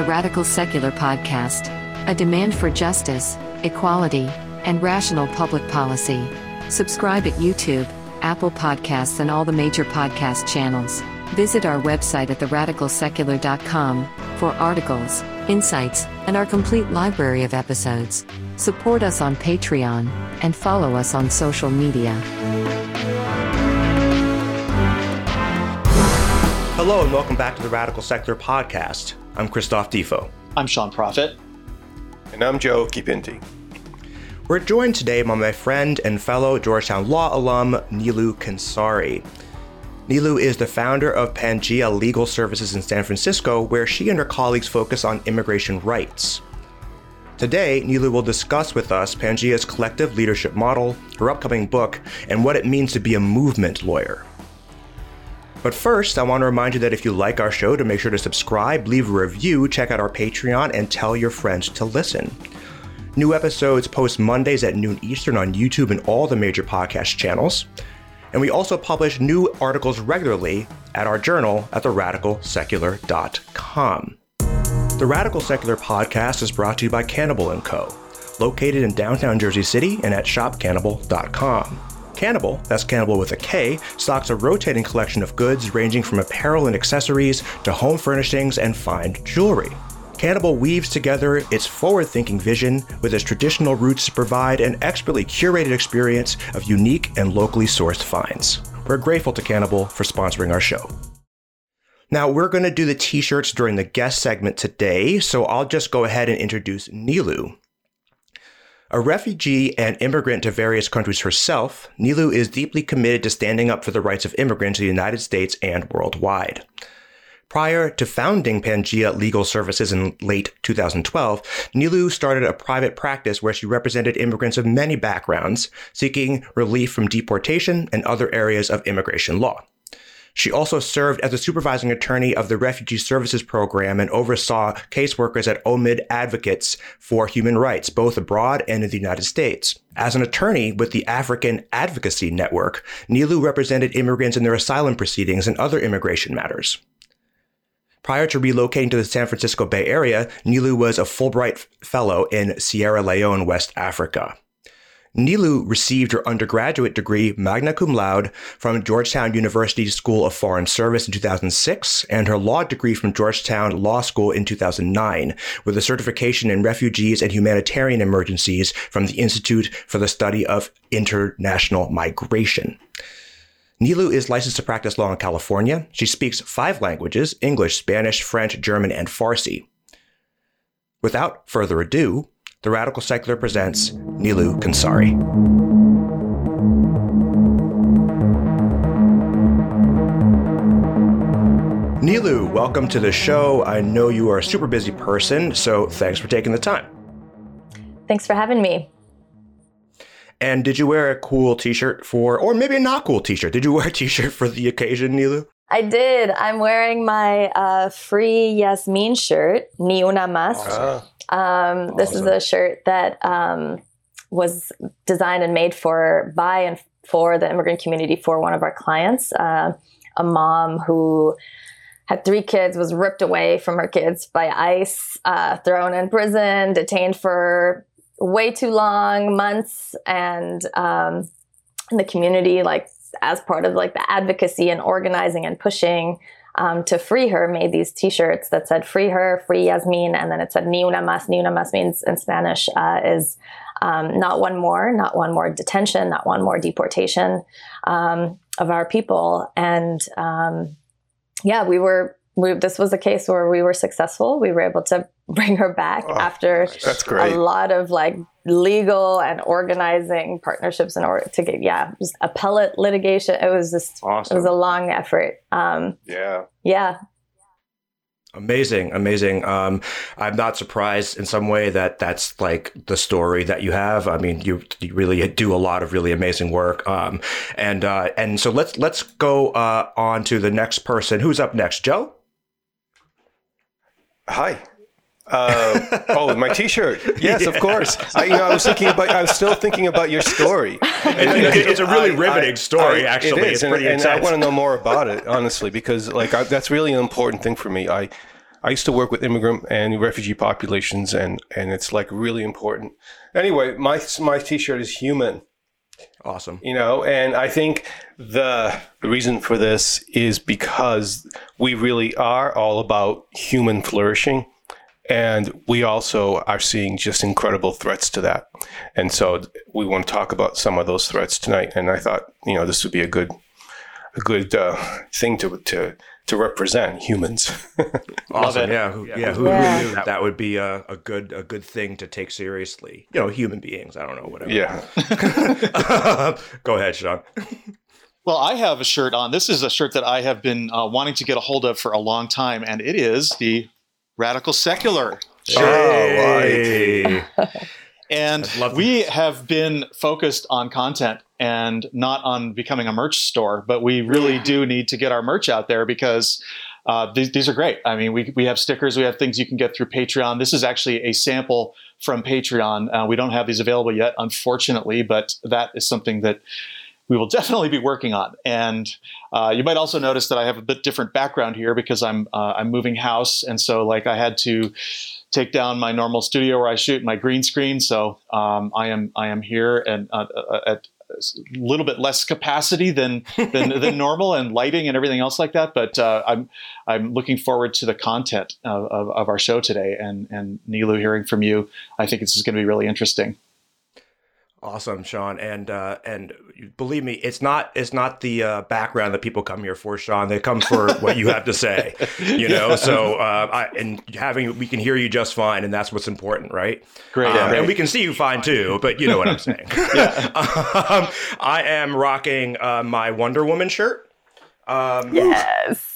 the Radical Secular Podcast, a demand for justice, equality, and rational public policy. Subscribe at YouTube, Apple Podcasts, and all the major podcast channels. Visit our website at theradicalsecular.com for articles, insights, and our complete library of episodes. Support us on Patreon and follow us on social media. Hello and welcome back to the Radical Secular Podcast. I'm Christoph Defoe. I'm Sean Profit. And I'm Joe Kipinti. We're joined today by my friend and fellow Georgetown Law alum, Nilou Khonsari. Nilou is the founder of Pangea Legal Services in San Francisco, where she and her colleagues focus on immigration rights. Today, Nilou will discuss with us Pangea's collective leadership model, her upcoming book, and what it means to be a movement lawyer. But first, I want to remind you that if you like our show, to make sure to subscribe, leave a review, check out our Patreon, and tell your friends to listen. New episodes post Mondays at noon Eastern on YouTube and all the major podcast channels. And we also publish new articles regularly at our journal at theradicalsecular.com. The Radical Secular podcast is brought to you by Kanibal & Co., located in downtown Jersey City and at shopkanibal.com. Kanibal, that's Kanibal with a K, stocks a rotating collection of goods ranging from apparel and accessories to home furnishings and fine jewelry. Kanibal weaves together its forward thinking vision with its traditional roots to provide an expertly curated experience of unique and locally sourced finds. We're grateful to Kanibal for sponsoring our show. Now, we're going to do the t shirts during the guest segment today, so I'll just go ahead and introduce Nilou. A refugee and immigrant to various countries herself, Nilou is deeply committed to standing up for the rights of immigrants in the United States and worldwide. Prior to founding Pangea Legal Services in late 2012, Nilou started a private practice where she represented immigrants of many backgrounds, seeking relief from deportation and other areas of immigration law. She also served as a supervising attorney of the Refugee Services Program and oversaw caseworkers at OMID Advocates for Human Rights, both abroad and in the United States. As an attorney with the African Advocacy Network, Nilou represented immigrants in their asylum proceedings and other immigration matters. Prior to relocating to the San Francisco Bay Area, Nilou was a Fulbright Fellow in Sierra Leone, West Africa. Nilou received her undergraduate degree magna cum laude from Georgetown University School of Foreign Service in 2006 and her law degree from Georgetown Law School in 2009 with a certification in refugees and humanitarian emergencies from the Institute for the Study of International Migration. Nilou is licensed to practice law in California. She speaks five languages English, Spanish, French, German, and Farsi. Without further ado, the Radical Secular presents Nilou Khonsari. Nilou, welcome to the show. I know you are a super busy person, so thanks for taking the time. Thanks for having me. And did you wear a cool t-shirt for, or maybe a not cool t-shirt? Did you wear a t-shirt for the occasion, Nilou? I did. I'm wearing my uh, free Yasmin shirt, Ni Una Mas. Ah, Um, this is a shirt that um, was designed and made for by and for the immigrant community for one of our clients, uh, a mom who had three kids, was ripped away from her kids by ICE, uh, thrown in prison, detained for way too long, months, and um, in the community, like as part of like the advocacy and organizing and pushing um, to free her, made these T-shirts that said "Free her, free Yasmin," and then it said "Ni una más." Ni una más means in Spanish uh, is um, not one more, not one more detention, not one more deportation um, of our people. And um, yeah, we were. We, this was a case where we were successful. We were able to bring her back Oh, after that's great. a lot of like legal and organizing partnerships in order to get yeah just appellate litigation it was just it was a long effort um yeah. yeah Amazing, amazing. Um, I'm not surprised in some way that that's like the story that you have. I mean, you you really do a lot of really amazing work. Um, and uh, and so let's let's go uh, on to the next person. Who's up next, Joe? Hi. Uh, oh, my T-shirt. Yes, of course. I, you know, I was thinking about. I was still thinking about your story. it's a really riveting story, actually. It is, It's and, pretty and I want to know more about it, honestly, because like I, that's really an important thing for me. I, I used to work with immigrant and refugee populations, and and it's like really important. Anyway, my my T-shirt is human. Awesome. You know, and I think the reason for this is because we really are all about human flourishing. And we also are seeing just incredible threats to that. And so we want to talk about some of those threats tonight. And I thought, you know, this would be a good, a good uh, thing to, to, to represent humans. awesome. Yeah. Who, yeah. Who, Yeah. who knew that would be a, a good a good thing to take seriously? You know, human beings. I don't know. Whatever. yeah. Go ahead, Sean. Well, I have a shirt on. This is a shirt that I have been uh, wanting to get a hold of for a long time, and it is the Radical Secular shirt. Hey. And I'd we have been focused on content and not on becoming a merch store, but we really do need to get our merch out there because uh, these, these are great. I mean, we, we have stickers, we have things you can get through Patreon. This is actually a sample from Patreon. Uh, we don't have these available yet, unfortunately, but that is something that we will definitely be working on. And uh, you might also notice that I have a bit different background here because I'm uh, I'm moving house, and so like I had to take down my normal studio where I shoot my green screen. So um, I am I am here and uh, uh, at a little bit less capacity than than, than normal and lighting and everything else like that. But uh, I'm I'm looking forward to the content of, of, of our show today. And and Nilou, hearing from you, I think this is going to be really interesting. Awesome, Sean, and uh, and believe me, it's not it's not the uh, background that people come here for, Sean. They come for what you have to say, you know. So uh, I, and having we can hear you just fine, and that's what's important, right? Great, Um, and we can see you fine too, but you know what I'm saying. um, I am rocking uh, my Wonder Woman shirt Yes.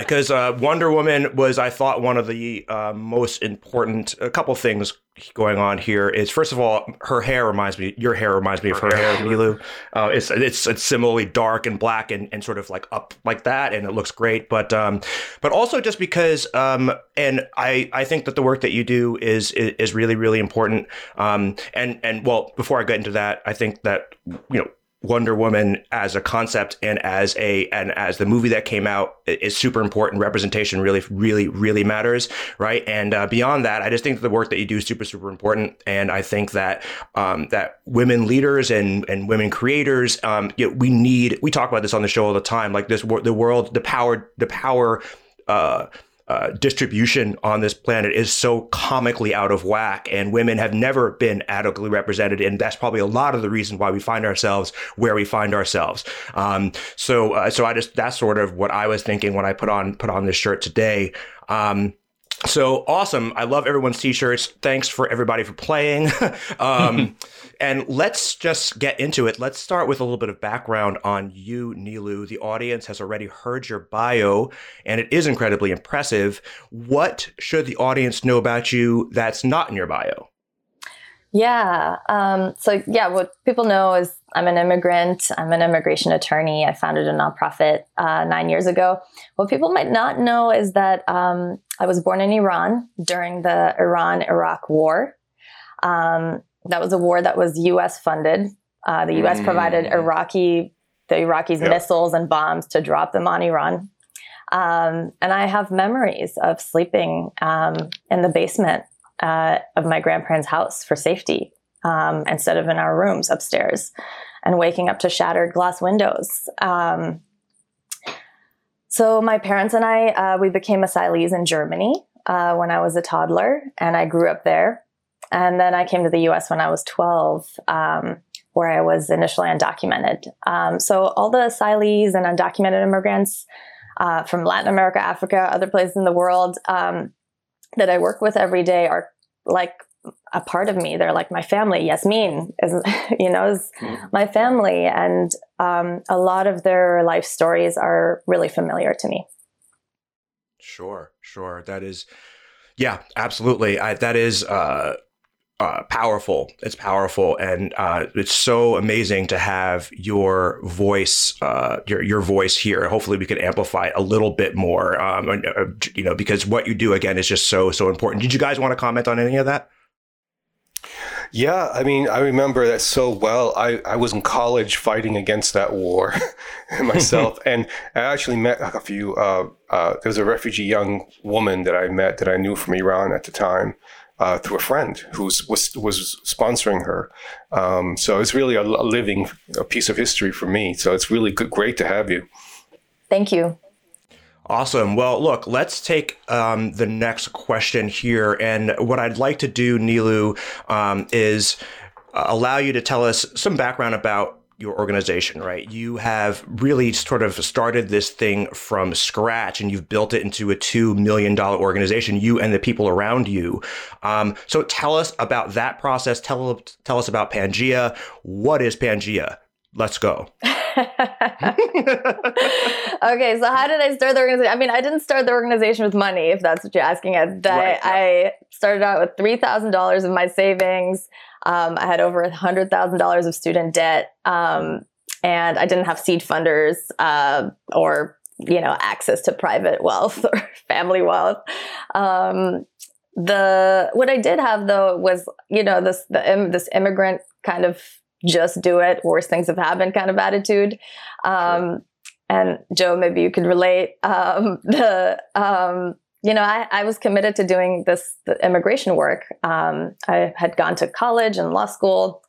because uh, Wonder Woman was, I thought, one of the uh, most important. A couple things going on here is, first of all, her hair reminds me. Your hair reminds me of her hair, Nilou. Uh, it's it's it's similarly dark and black and, and sort of like up like that, and it looks great. But um, but also just because um, and I I think that the work that you do is is, is really really important. Um, and and well, before I get into that, I think that you know. Wonder Woman as a concept and as a and as the movie that came out is super important. Representation really, really, really matters, right? And uh, beyond that, I just think that the work that you do is super, super important. And I think that um, that women leaders and and women creators, um, you know, we need. We talk about this on the show all the time. Like this, the world, the power, the power. Uh, uh, distribution on this planet is so comically out of whack, and women have never been adequately represented, and that's probably a lot of the reason why we find ourselves where we find ourselves. Um, so, uh, so I just that's sort of what I was thinking when I put on put on this shirt today. Um, so awesome. I love everyone's t-shirts. Thanks for everybody for playing. um, and let's just get into it. Let's start with a little bit of background on you, Nilou. The audience has already heard your bio and it is incredibly impressive. What should the audience know about you that's not in your bio? Yeah. Um, so, yeah, what people know is I'm an immigrant. I'm an immigration attorney. I founded a nonprofit uh, nine years ago. What people might not know is that um, I was born in Iran during the Iran Iraq War. Um, that was a war that was U.S. funded. Uh, the U.S. provided Iraqi the Iraqis Yep. missiles and bombs to drop them on Iran. Um, and I have memories of sleeping um, in the basement uh, of my grandparents' house for safety um, instead of in our rooms upstairs and waking up to shattered glass windows. Um, so my parents and I, uh, we became asylees in Germany uh, when I was a toddler, and I grew up there. And then I came to the U.S. when I was 12, um, where I was initially undocumented. Um, so all the asylees and undocumented immigrants uh, from Latin America, Africa, other places in the world um, that I work with every day are like a part of me. They're like my family. Yasmin is, you know, is my family, and um, a lot of their life stories are really familiar to me. Sure, sure. That is, yeah, absolutely. I, that is uh, uh, powerful. It's powerful, and uh, it's so amazing to have your voice, uh, your your voice here. Hopefully, we can amplify it a little bit more. Um, uh, you know, because what you do again is just so so important. Did you guys want to comment on any of that? Yeah, I mean, I remember that so well. I, I was in college fighting against that war myself, and I actually met a few. Uh, uh, there was a refugee young woman that I met that I knew from Iran at the time. Uh, through a friend who was was sponsoring her, um, so it's really a, a living a piece of history for me. So it's really good, great to have you. Thank you. Awesome. Well, look, let's take um, the next question here. And what I'd like to do, Nilou, um, is uh, allow you to tell us some background about your organization, right? You have really sort of started this thing from scratch and you've built it into a $2 million organization, you and the people around you. Um, so tell us about that process. Tell, tell us about Pangea. What is Pangea? Let's go. okay, so how did I start the organization? I mean, I didn't start the organization with money, if that's what you're asking. I, right, yeah. I started out with $3,000 of my savings. Um, I had over $100,000 of student debt. Um, and I didn't have seed funders uh, or, you know, access to private wealth or family wealth. Um, the what I did have though was, you know, this the this immigrant kind of just do it, worse things have happened kind of attitude. Um. And Joe, maybe you could relate. Um, the um, you know, I, I, was committed to doing this immigration work. Um, I had gone to college and law school,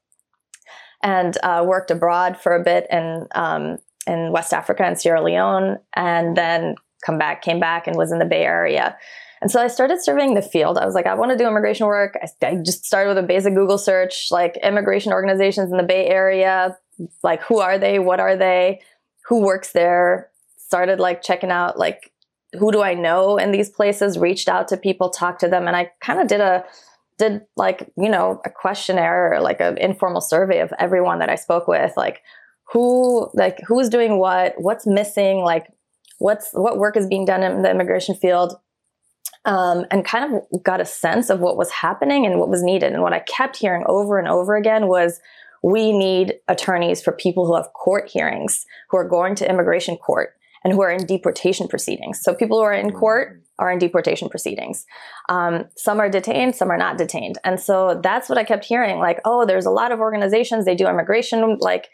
and uh, worked abroad for a bit in um, in West Africa and Sierra Leone, and then come back, came back, and was in the Bay Area. And so I started surveying the field. I was like, I want to do immigration work. I, I just started with a basic Google search, like immigration organizations in the Bay Area, like who are they? What are they? Who works there? Started like checking out like who do I know in these places? Reached out to people, talked to them, and I kind of did a did like you know a questionnaire, or like an informal survey of everyone that I spoke with, like who like who's doing what, what's missing, like what's what work is being done in the immigration field um, and kind of got a sense of what was happening and what was needed. And what I kept hearing over and over again was we need attorneys for people who have court hearings, who are going to immigration court, and who are in deportation proceedings. So people who are in court are in deportation proceedings. Um, some are detained, some are not detained. And so that's what I kept hearing like, oh, there's a lot of organizations, they do immigration, like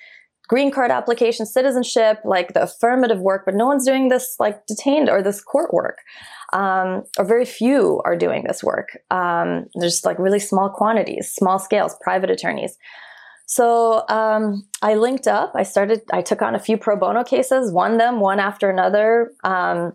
green card application, citizenship, like the affirmative work, but no one's doing this like detained or this court work um, or very few are doing this work. Um, there's like really small quantities, small scales, private attorneys. So um, I linked up. I started. I took on a few pro bono cases, won them one after another, um,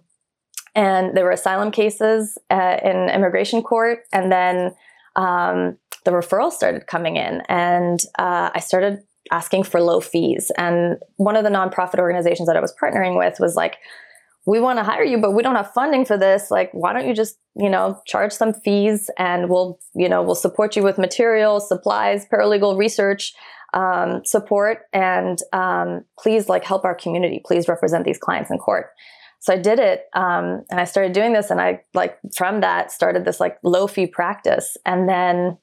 and there were asylum cases uh, in immigration court, and then um, the referrals started coming in, and uh, I started asking for low fees. And one of the nonprofit organizations that I was partnering with was like, we want to hire you, but we don't have funding for this. Like, why don't you just, you know, charge some fees and we'll, you know, we'll support you with materials, supplies, paralegal research, um, support, and um, please like help our community. Please represent these clients in court. So I did it, um, and I started doing this, and I like from that started this like low fee practice, and then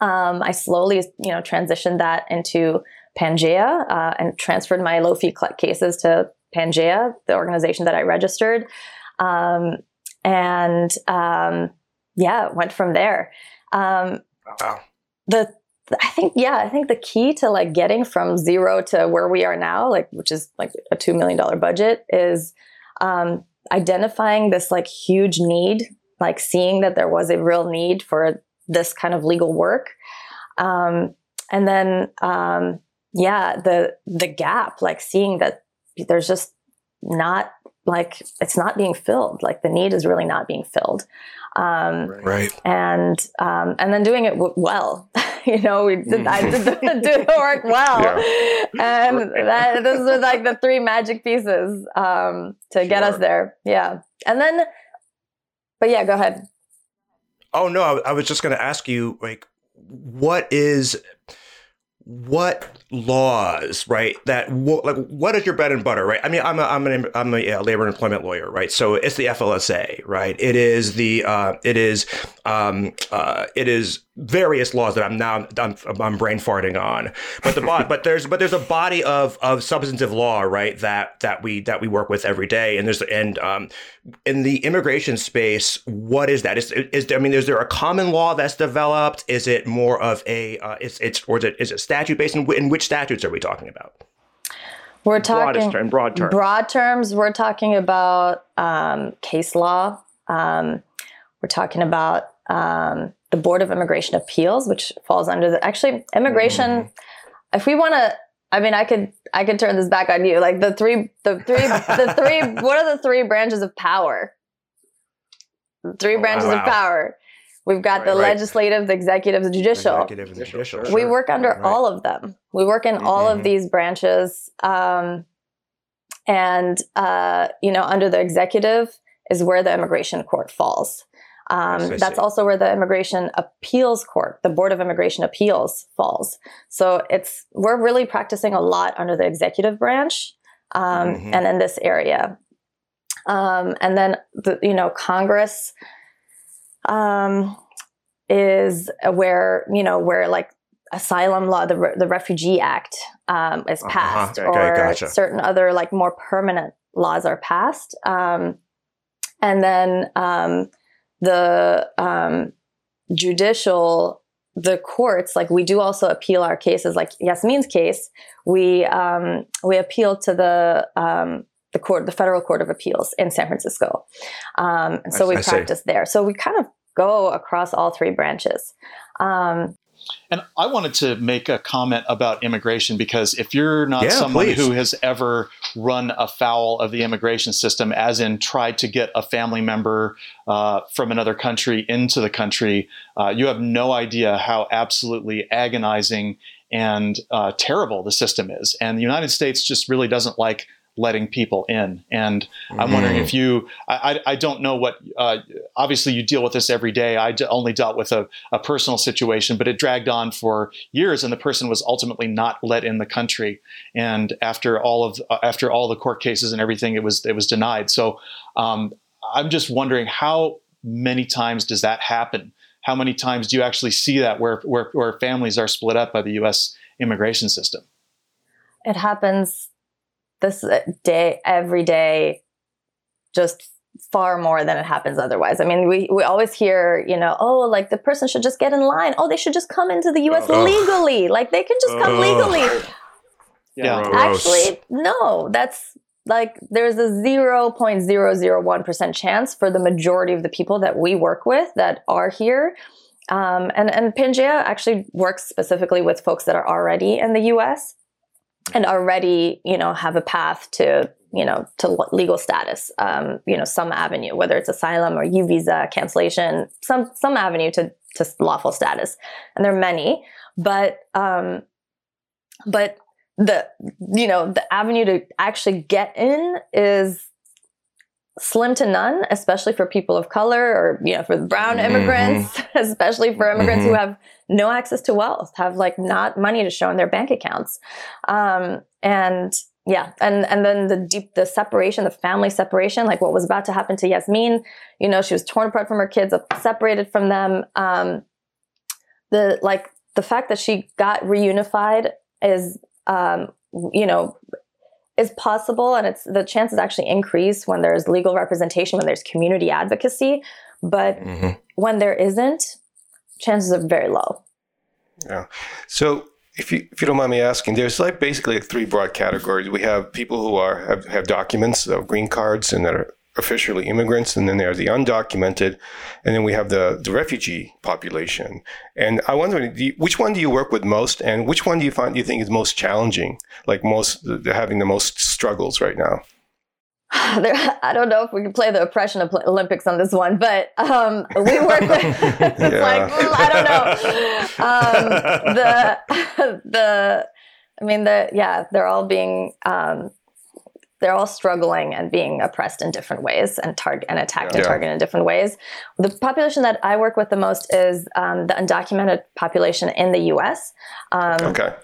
um, I slowly, you know, transitioned that into Pangea uh, and transferred my low fee cases to Pangea, the organization that I registered. Um, and um, yeah, went from there. Um, wow. The I think yeah, I think the key to like getting from zero to where we are now, like which is like a two million dollar budget, is um, identifying this like huge need, like seeing that there was a real need for this kind of legal work, um, and then um, yeah, the the gap, like seeing that there's just not like it's not being filled. Like the need is really not being filled. Um, right. And um, and then doing it w- well. You know we did, i did the, do the work well. Yeah. and that, those are like the three magic pieces um, to sure. get us there. Yeah. And then but yeah go ahead. Oh no I, I was just going to ask you like what is what laws, right? That like what is your bread and butter, right? I mean, I'm a I'm an I'm a labor and employment lawyer, right? So it's the FLSA, right? It is the uh, it is um, uh, it is various laws that I'm now I'm, I'm brain farting on. But the but there's but there's a body of of substantive law, right? That that we that we work with every day. And there's and um, in the immigration space, what is that? Is is I mean, is there a common law that's developed? Is it more of a uh, it's it's or is it is it statute based? In, in which statutes are we talking about? We're talking term, broad terms. Broad terms. We're talking about um, case law. Um, we're talking about um, the Board of Immigration Appeals, which falls under the actually immigration. Mm. If we want to, I mean, I could I could turn this back on you. Like the three, the three, the three. What are the three branches of power? Three oh, branches wow. of power. We've got right, the right. legislative, the executive, the judicial. Executive the judicial. We work under right. all of them. We work in mm-hmm. all of mm-hmm. these branches. Um, and, uh, you know, under the executive is where the immigration court falls. Um, yes, that's also where the immigration appeals court, the board of immigration appeals falls. So it's, we're really practicing a lot under the executive branch, um, mm-hmm. and in this area. Um, and then, the, you know, Congress, um, is where, you know, where like asylum law, the, the Refugee Act um, is uh-huh. passed, uh-huh. okay, or gotcha. certain other like more permanent laws are passed. Um, and then um, the um, judicial, the courts, like we do also appeal our cases, like Yasmin's case, we um, we appeal to the um, the court, the federal court of appeals in San Francisco. Um, so I, we I practice there. So we kind of go across all three branches. And I wanted to make a comment about immigration because if you're not yeah, someone please. who has ever run afoul of the immigration system, as in tried to get a family member uh, from another country into the country, uh, you have no idea how absolutely agonizing and uh, terrible the system is. And the United States just really doesn't like letting people in. And I'm mm. wondering if you, I, I, don't know what, uh, obviously you deal with this every day. I d- only dealt with a, a, personal situation, but it dragged on for years and the person was ultimately not let in the country. And after all of, uh, after all the court cases and everything, it was, it was denied. So um, I'm just wondering how many times does that happen? How many times do you actually see that where, where, where families are split up by the U.S. immigration system? It happens this day every day just far more than it happens otherwise. I mean, we, we always hear, you know, oh, like the person should just get in line. Oh, they should just come into the US uh, legally. Like they can just come uh, legally. Yeah. Actually, no, that's like there's a 0.001% chance for the majority of the people that we work with that are here. Um, and, and Pangea actually works specifically with folks that are already in the US and already, you know, have a path to, you know, to legal status, um, you know, some avenue, whether it's asylum or U visa cancellation, some, some avenue to, to lawful status. And there are many, but, um, but the, you know, the avenue to actually get in is slim to none, especially for people of color or, you know, for brown mm-hmm. immigrants, especially for immigrants mm-hmm. who have no access to wealth, have like not money to show in their bank accounts. Um, and yeah, and and then the deep the separation, the family separation, like what was about to happen to Yasmin. You know, she was torn apart from her kids, separated from them. Um, the like the fact that she got reunified is, um, you know, is possible, and it's the chances actually increase when there's legal representation, when there's community advocacy. But mm-hmm. when there isn't, chances are very low. Yeah. So if you if you don't mind me asking, there's like basically like three broad categories. We have people who are have, have documents, so green cards, and that are officially immigrants, and then there are the undocumented, and then we have the the refugee population. And I wonder, which one do you work with most, and which one do you find do you think is most challenging, like most having the most struggles right now? There, I don't know if we can play the oppression Olympics on this one, but um, we work with. it's yeah. like mm, I don't know. Um, the the I mean the yeah they're all being um, they're all struggling and being oppressed in different ways and target and attacked yeah. and targeted in different ways. The population that I work with the most is um, the undocumented population in the U.S. Um, okay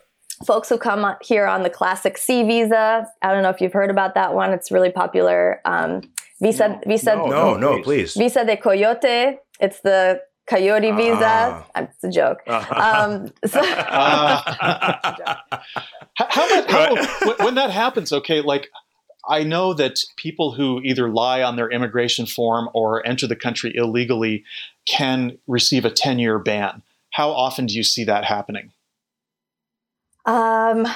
folks who come here on the classic C visa. I don't know if you've heard about that one. It's really popular. Um, visa, no, visa. No, no, no, please. Visa de Coyote. It's the coyote visa. Uh, it's a joke. Um, so uh, how, about, how, when that happens? Okay, like I know that people who either lie on their immigration form or enter the country illegally can receive a 10 year ban. How often do you see that happening? Um,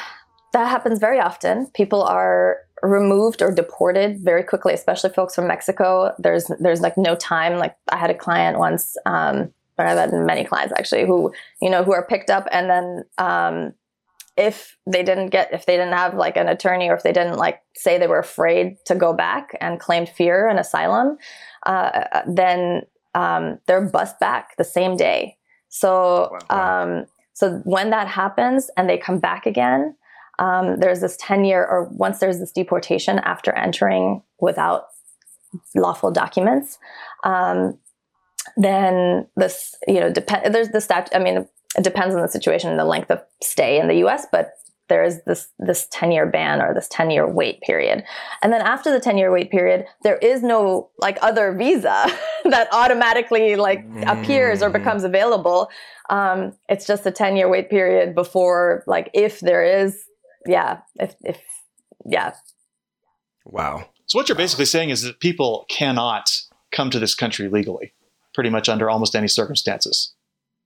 that happens very often. People are removed or deported very quickly, especially folks from Mexico. There's there's like no time. Like I had a client once, um, or I've had many clients actually who you know who are picked up and then um, if they didn't get if they didn't have like an attorney or if they didn't like say they were afraid to go back and claimed fear and asylum, uh, then um, they're bussed back the same day. So wow. um, so when that happens and they come back again, um, there's this 10 year or once there's this deportation after entering without lawful documents um, then this you know depend there's the stat i mean it depends on the situation and the length of stay in the us but there is this this 10 year ban or this 10 year wait period and then after the 10 year wait period there is no like other visa that automatically like mm. appears or becomes available um, it's just a 10 year wait period before like if there is yeah, if, if yeah. Wow. So what you're basically saying is that people cannot come to this country legally, pretty much under almost any circumstances.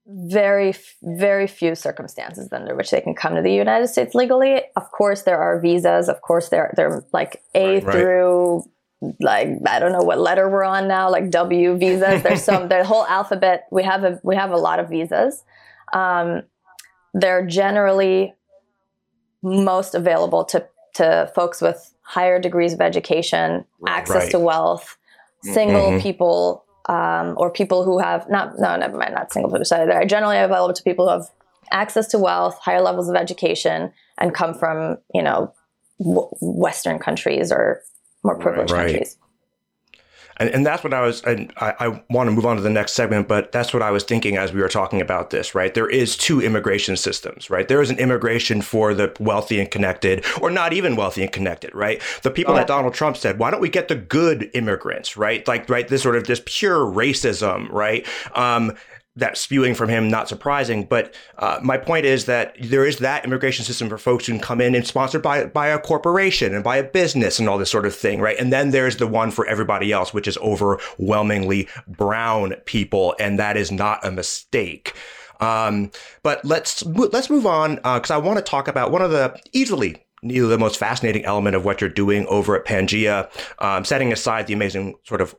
Very, very few circumstances under which they can come to the United States legally. Of course, there are visas. Of course, they're they're like A right, through right. like I don't know what letter we're on now, like W visas. There's some the whole alphabet. We have a we have a lot of visas. Um, they're generally most available to to folks with higher degrees of education, access right. to wealth, single mm-hmm. people, um, or people who have not no never mind not single people sorry they're generally available to people who have access to wealth, higher levels of education, and come from you know w- Western countries or more privileged right. countries. And, and that's what I was, and I, I want to move on to the next segment, but that's what I was thinking as we were talking about this, right? There is two immigration systems, right? There is an immigration for the wealthy and connected, or not even wealthy and connected, right? The people oh. that Donald Trump said, why don't we get the good immigrants, right? Like, right, this sort of this pure racism, right? Um, that spewing from him not surprising. But uh, my point is that there is that immigration system for folks who can come in and sponsored by by a corporation and by a business and all this sort of thing, right? And then there's the one for everybody else, which is overwhelmingly brown people, and that is not a mistake. Um, but let's let's move on because uh, I want to talk about one of the easily the most fascinating element of what you're doing over at Pangea, um, setting aside the amazing sort of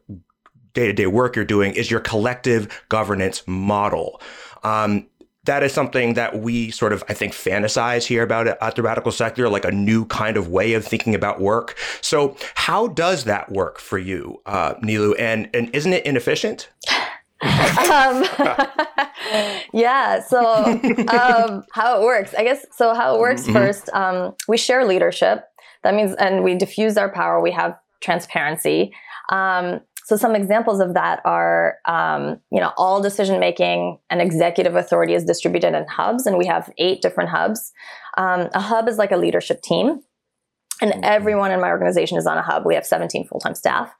day to day work you're doing is your collective governance model. Um, that is something that we sort of, I think, fantasize here about at the radical secular, like a new kind of way of thinking about work. So, how does that work for you, uh, Nilou? And and isn't it inefficient? um, yeah. So, um, how it works, I guess. So, how it works mm-hmm. first, um, we share leadership. That means, and we diffuse our power. We have transparency. Um, so some examples of that are, um, you know, all decision making and executive authority is distributed in hubs, and we have eight different hubs. Um, a hub is like a leadership team, and mm-hmm. everyone in my organization is on a hub. We have 17 full time staff.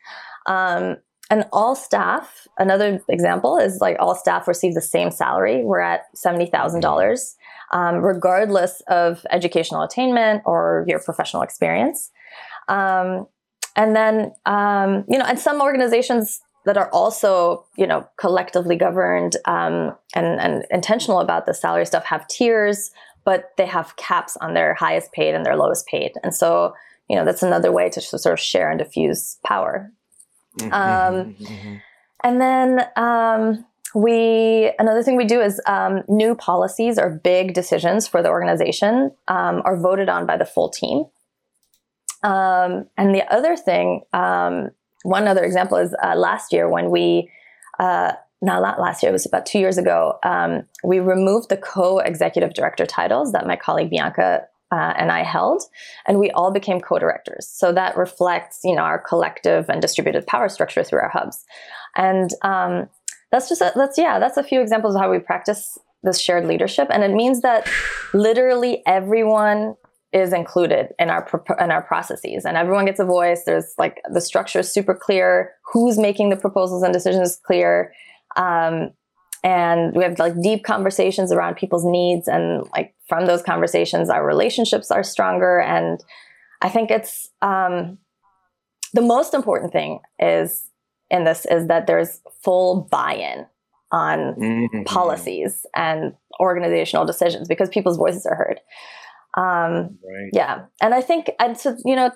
Um, and all staff, another example is like all staff receive the same salary. We're at $70,000, um, regardless of educational attainment or your professional experience. Um, and then, um, you know, and some organizations that are also, you know, collectively governed um, and, and intentional about the salary stuff have tiers, but they have caps on their highest paid and their lowest paid. And so, you know, that's another way to sort of share and diffuse power. Mm-hmm. Um, mm-hmm. And then um, we another thing we do is um, new policies or big decisions for the organization um, are voted on by the full team. Um, and the other thing, um, one other example is uh, last year when we, uh, not last year, it was about two years ago, um, we removed the co executive director titles that my colleague Bianca uh, and I held, and we all became co-directors. So that reflects, you know, our collective and distributed power structure through our hubs, and um, that's just a, that's yeah, that's a few examples of how we practice this shared leadership, and it means that literally everyone is included in our in our processes. And everyone gets a voice. There's like the structure is super clear. Who's making the proposals and decisions is clear. Um, and we have like deep conversations around people's needs. And like from those conversations our relationships are stronger. And i think it's um, the most important thing is in this is that there's full buy-in on mm-hmm. policies and organizational decisions because people's voices are heard um, right. yeah and i think and so you know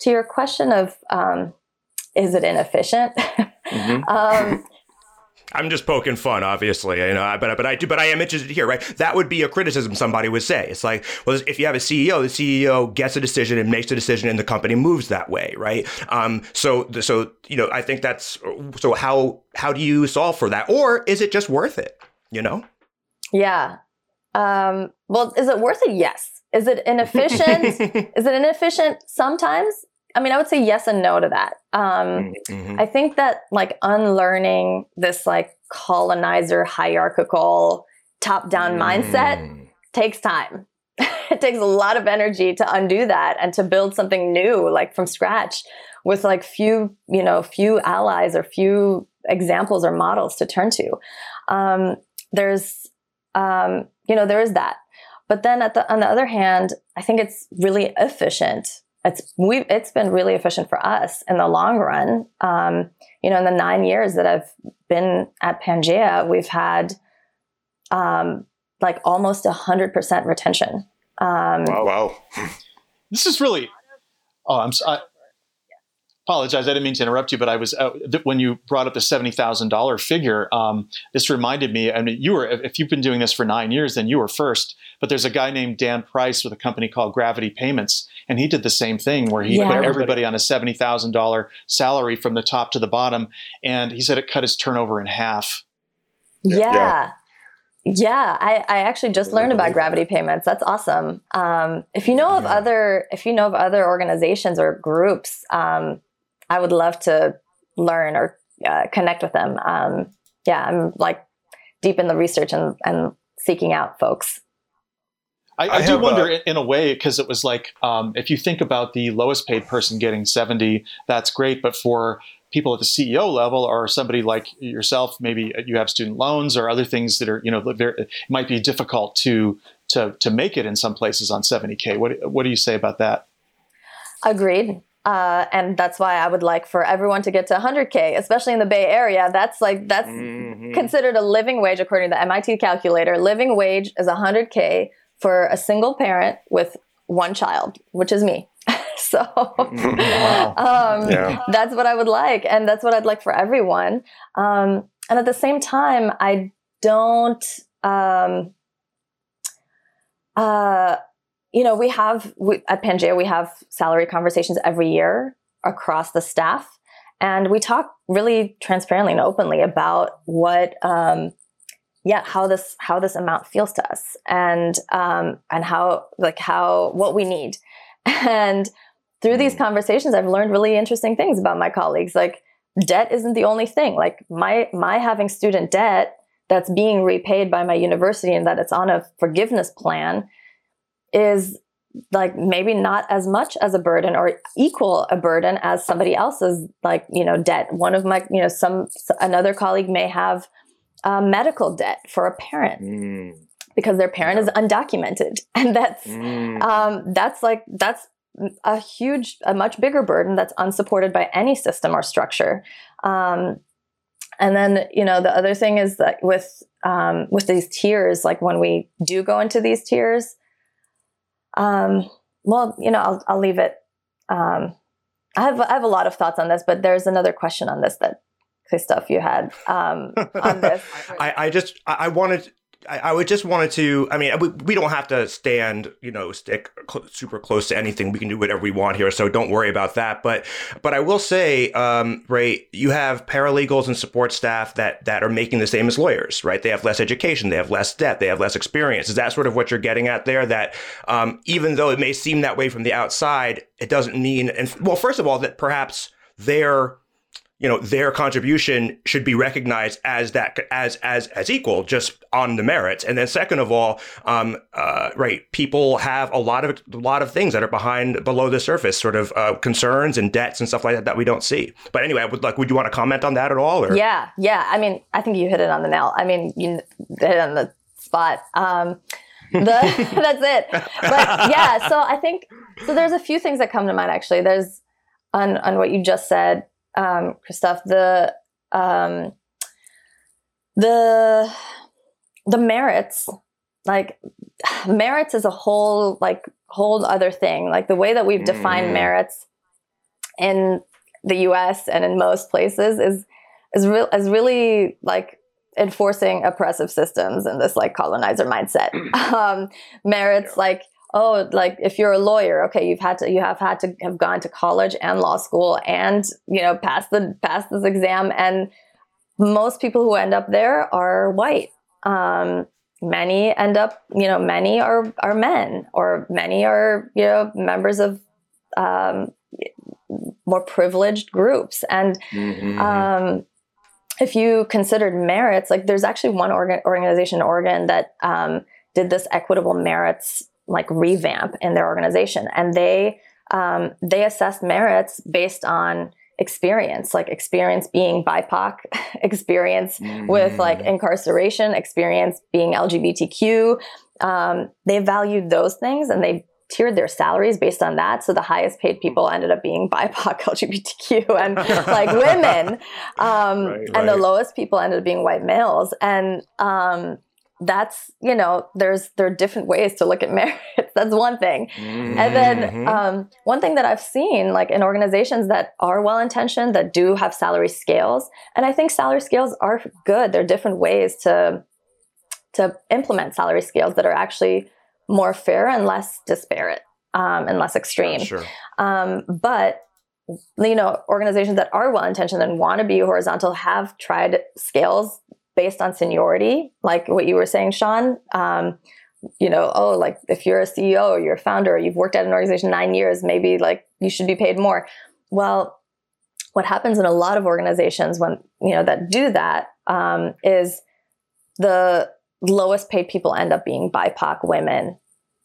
to your question of um, is it inefficient mm-hmm. um, I'm just poking fun, obviously, you know. But but I do, but I am interested to hear. Right, that would be a criticism somebody would say. It's like, well, if you have a CEO, the CEO gets a decision and makes a decision, and the company moves that way, right? Um, so so you know, I think that's so. How how do you solve for that, or is it just worth it? You know? Yeah. Um, well, is it worth it? Yes. Is it inefficient? is it inefficient sometimes? I mean, I would say yes and no to that. Um, mm-hmm. I think that like unlearning this like colonizer hierarchical top down mm. mindset takes time. it takes a lot of energy to undo that and to build something new like from scratch with like few, you know, few allies or few examples or models to turn to. Um, there's, um, you know, there is that. But then at the, on the other hand, I think it's really efficient it's we it's been really efficient for us in the long run. Um, you know, in the nine years that I've been at Pangea, we've had um, like almost a hundred percent retention. Um, wow! Wow! this is really. Oh, I'm. I, apologize. I didn't mean to interrupt you, but I was uh, th- when you brought up the seventy thousand dollar figure. Um, this reminded me. I mean, you were if you've been doing this for nine years, then you were first. But there's a guy named Dan Price with a company called Gravity Payments, and he did the same thing where he yeah. put everybody on a seventy thousand dollar salary from the top to the bottom, and he said it cut his turnover in half. Yeah. yeah. Yeah, I, I actually just learned about gravity payments. That's awesome. Um, if you know of other, if you know of other organizations or groups, um, I would love to learn or uh, connect with them. Um, yeah, I'm like deep in the research and, and seeking out folks. I, I, I do wonder, a, in a way, because it was like um, if you think about the lowest paid person getting 70, that's great. But for people at the CEO level or somebody like yourself, maybe you have student loans or other things that are, you know, very, it might be difficult to to to make it in some places on 70k. What what do you say about that? Agreed. Uh, and that's why I would like for everyone to get to 100K, especially in the Bay Area. That's like, that's mm-hmm. considered a living wage according to the MIT calculator. Living wage is 100K for a single parent with one child, which is me. so wow. um, yeah. that's what I would like. And that's what I'd like for everyone. Um, and at the same time, I don't, um, uh, you know, we have we, at Pangea, we have salary conversations every year across the staff. And we talk really transparently and openly about what, um, yeah, how this, how this amount feels to us and, um, and how, like how, what we need. And through these mm. conversations, I've learned really interesting things about my colleagues. Like debt isn't the only thing. Like my, my having student debt that's being repaid by my university and that it's on a forgiveness plan is like maybe not as much as a burden or equal a burden as somebody else's like you know debt one of my you know some another colleague may have uh, medical debt for a parent mm. because their parent is undocumented and that's mm. um, that's like that's a huge a much bigger burden that's unsupported by any system or structure um, and then you know the other thing is that with um, with these tiers like when we do go into these tiers um, well, you know, I'll, I'll leave it. Um, I have I have a lot of thoughts on this, but there's another question on this that Christoph you had um, on this. I, I just I wanted I, I would just wanted to. I mean, we, we don't have to stand, you know, stick cl- super close to anything. We can do whatever we want here, so don't worry about that. But but I will say, um, Ray, you have paralegals and support staff that that are making the same as lawyers, right? They have less education, they have less debt, they have less experience. Is that sort of what you're getting at there? That um, even though it may seem that way from the outside, it doesn't mean. And well, first of all, that perhaps they're you know their contribution should be recognized as that as as as equal just on the merits. And then second of all um, uh, right people have a lot of a lot of things that are behind below the surface sort of uh, concerns and debts and stuff like that that we don't see. But anyway would like would you want to comment on that at all or? Yeah yeah. I mean i think you hit it on the nail. I mean you hit it on the spot. Um, the, that's it. But yeah so i think so there's a few things that come to mind actually. There's on on what you just said um, Christoph, the um, the the merits, like merits is a whole like whole other thing. Like the way that we've defined mm. merits in the U.S. and in most places is is real is really like enforcing oppressive systems and this like colonizer mindset. Um, merits yeah. like oh like if you're a lawyer okay you've had to you have had to have gone to college and law school and you know pass the pass this exam and most people who end up there are white um, many end up you know many are are men or many are you know members of um, more privileged groups and mm-hmm. um, if you considered merits like there's actually one organ- organization in oregon that um, did this equitable merits like revamp in their organization, and they um, they assess merits based on experience, like experience being BIPOC, experience mm-hmm. with like mm. incarceration, experience being LGBTQ. Um, they valued those things and they tiered their salaries based on that. So the highest paid people ended up being BIPOC, LGBTQ, and like women, um, right, and right. the lowest people ended up being white males. And um, that's you know there's there are different ways to look at marriage that's one thing mm-hmm. and then mm-hmm. um, one thing that i've seen like in organizations that are well intentioned that do have salary scales and i think salary scales are good there are different ways to to implement salary scales that are actually more fair and less disparate um, and less extreme sure. um, but you know organizations that are well intentioned and want to be horizontal have tried scales based on seniority, like what you were saying, Sean. Um, you know, oh, like if you're a CEO or you're a founder, or you've worked at an organization nine years, maybe like you should be paid more. Well, what happens in a lot of organizations when you know that do that um, is the lowest paid people end up being BIPOC women,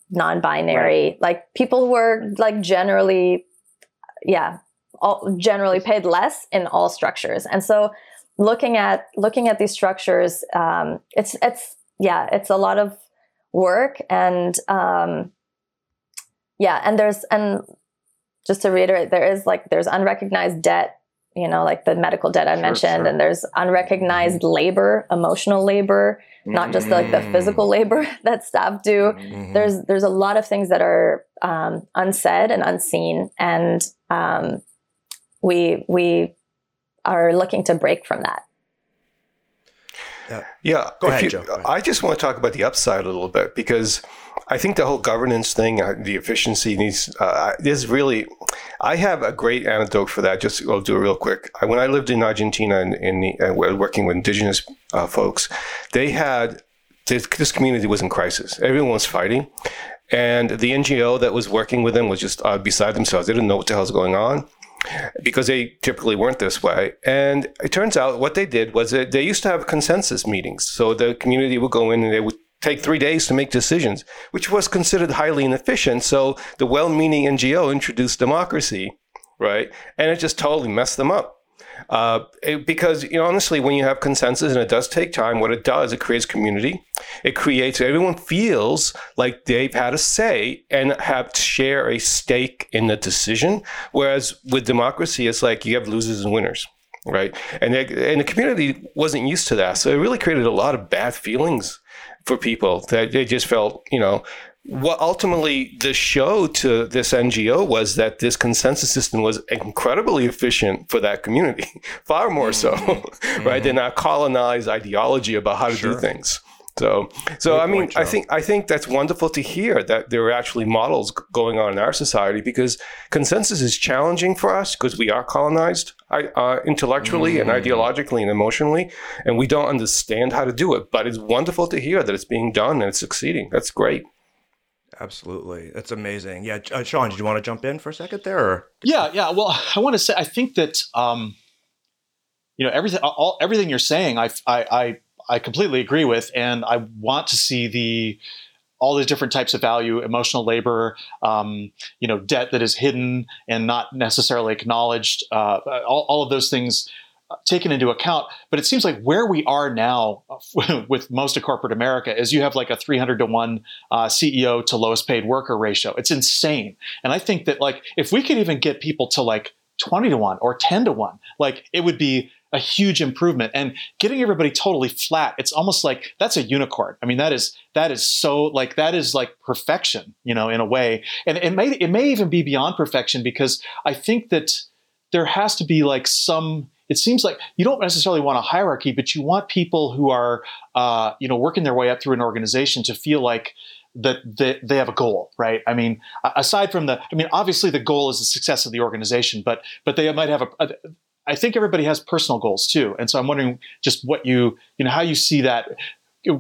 non-binary, right. like people who are like generally, yeah, all generally paid less in all structures, and so looking at looking at these structures, um, it's it's yeah, it's a lot of work and um, yeah, and there's and just to reiterate, there is like there's unrecognized debt, you know, like the medical debt I sure, mentioned, sure. and there's unrecognized mm-hmm. labor, emotional labor, not just like the physical mm-hmm. labor that staff do. Mm-hmm. There's there's a lot of things that are um, unsaid and unseen, and um, we we are looking to break from that. Yeah. yeah. Go ahead, you, Joe. Go ahead. I just want to talk about the upside a little bit because I think the whole governance thing, uh, the efficiency needs, uh, is really, I have a great anecdote for that. Just I'll do it real quick. When I lived in Argentina and in, in uh, working with indigenous uh, folks, they had, this, this community was in crisis. Everyone was fighting. And the NGO that was working with them was just uh, beside themselves. They didn't know what the hell was going on because they typically weren't this way. And it turns out what they did was that they used to have consensus meetings. So the community would go in and they would take three days to make decisions, which was considered highly inefficient. So the well meaning NGO introduced democracy, right? And it just totally messed them up. Uh, it, because you know, honestly, when you have consensus and it does take time, what it does, it creates community. It creates everyone feels like they've had a say and have to share a stake in the decision. Whereas with democracy, it's like you have losers and winners, right? And they, and the community wasn't used to that, so it really created a lot of bad feelings for people that they just felt, you know, what ultimately the show to this NGO was that this consensus system was incredibly efficient for that community, far more so, mm-hmm. right? Than our colonized ideology about how to sure. do things. So, so I mean, point, I think I think that's wonderful to hear that there are actually models going on in our society because consensus is challenging for us because we are colonized uh, intellectually mm. and ideologically and emotionally, and we don't understand how to do it. But it's wonderful to hear that it's being done and it's succeeding. That's great. Absolutely. That's amazing. Yeah. Uh, Sean, did you want to jump in for a second there? Or? Yeah. Yeah. Well, I want to say, I think that, um, you know everything all everything you're saying I, I i i completely agree with and i want to see the all these different types of value emotional labor um, you know debt that is hidden and not necessarily acknowledged uh, all, all of those things taken into account. But it seems like where we are now with most of corporate America is you have like a 300 to 1 uh, CEO to lowest paid worker ratio. It's insane. And I think that like if we could even get people to like 20 to 1 or 10 to 1, like it would be a huge improvement and getting everybody totally flat it's almost like that's a unicorn i mean that is that is so like that is like perfection you know in a way and it may it may even be beyond perfection because i think that there has to be like some it seems like you don't necessarily want a hierarchy, but you want people who are, uh, you know, working their way up through an organization to feel like that they, they have a goal, right? I mean, aside from the, I mean, obviously the goal is the success of the organization, but but they might have a, a I think everybody has personal goals too, and so I'm wondering just what you, you know, how you see that.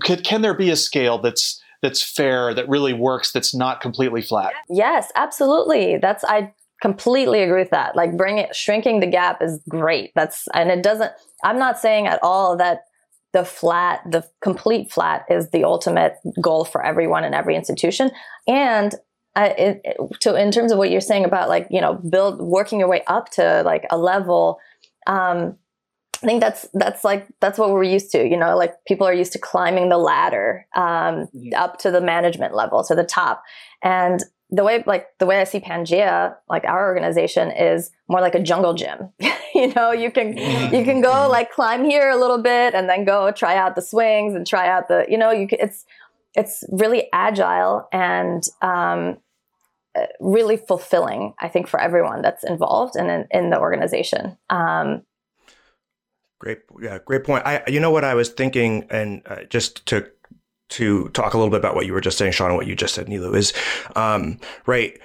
Can, can there be a scale that's that's fair, that really works, that's not completely flat? Yes, absolutely. That's I completely agree with that. Like bring it, shrinking the gap is great. That's, and it doesn't, I'm not saying at all that the flat, the complete flat is the ultimate goal for everyone in every institution. And uh, it, it, to, in terms of what you're saying about like, you know, build, working your way up to like a level, um, I think that's that's like that's what we're used to. You know, like people are used to climbing the ladder um, mm-hmm. up to the management level, to the top. And the way like the way I see Pangea, like our organization is more like a jungle gym. you know, you can you can go mm-hmm. like climb here a little bit and then go try out the swings and try out the you know you can, it's it's really agile and um, uh, really fulfilling. I think for everyone that's involved and in, in the organization. Um, Great, yeah, great point. I, you know what I was thinking, and uh, just to to talk a little bit about what you were just saying, Sean, and what you just said, Nilou, is um, right.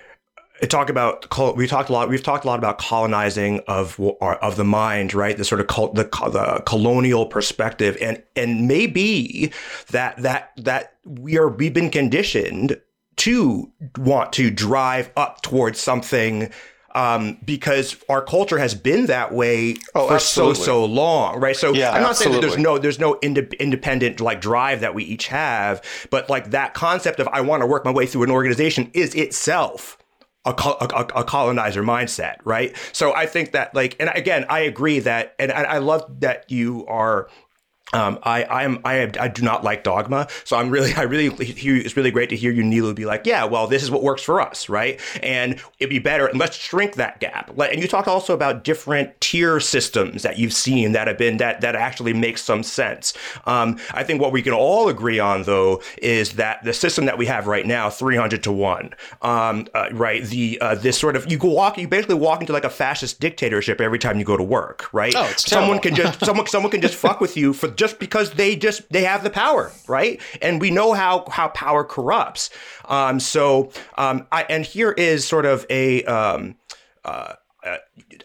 Talk about we talked a lot. We've talked a lot about colonizing of of the mind, right? The sort of cult, the, the colonial perspective, and and maybe that that that we are we've been conditioned to want to drive up towards something um, because our culture has been that way oh, for absolutely. so so long, right? So yeah, I'm not absolutely. saying that there's no there's no ind- independent like drive that we each have, but like that concept of I want to work my way through an organization is itself a, a, a, colonizer mindset, right? So I think that like, and again, I agree that, and I love that you are um, I I am I I do not like dogma, so I'm really I really hear it's really great to hear you Nilou be like, yeah, well, this is what works for us, right? And it'd be better, and let's shrink that gap. And you talked also about different tier systems that you've seen that have been that that actually makes some sense. Um, I think what we can all agree on though is that the system that we have right now, 300 to one, um, uh, right? The uh, this sort of you go walk, you basically walk into like a fascist dictatorship every time you go to work, right? Oh, it's someone can just someone someone can just fuck with you for just because they just they have the power, right? And we know how how power corrupts. Um, so um, I, and here is sort of a um, uh, uh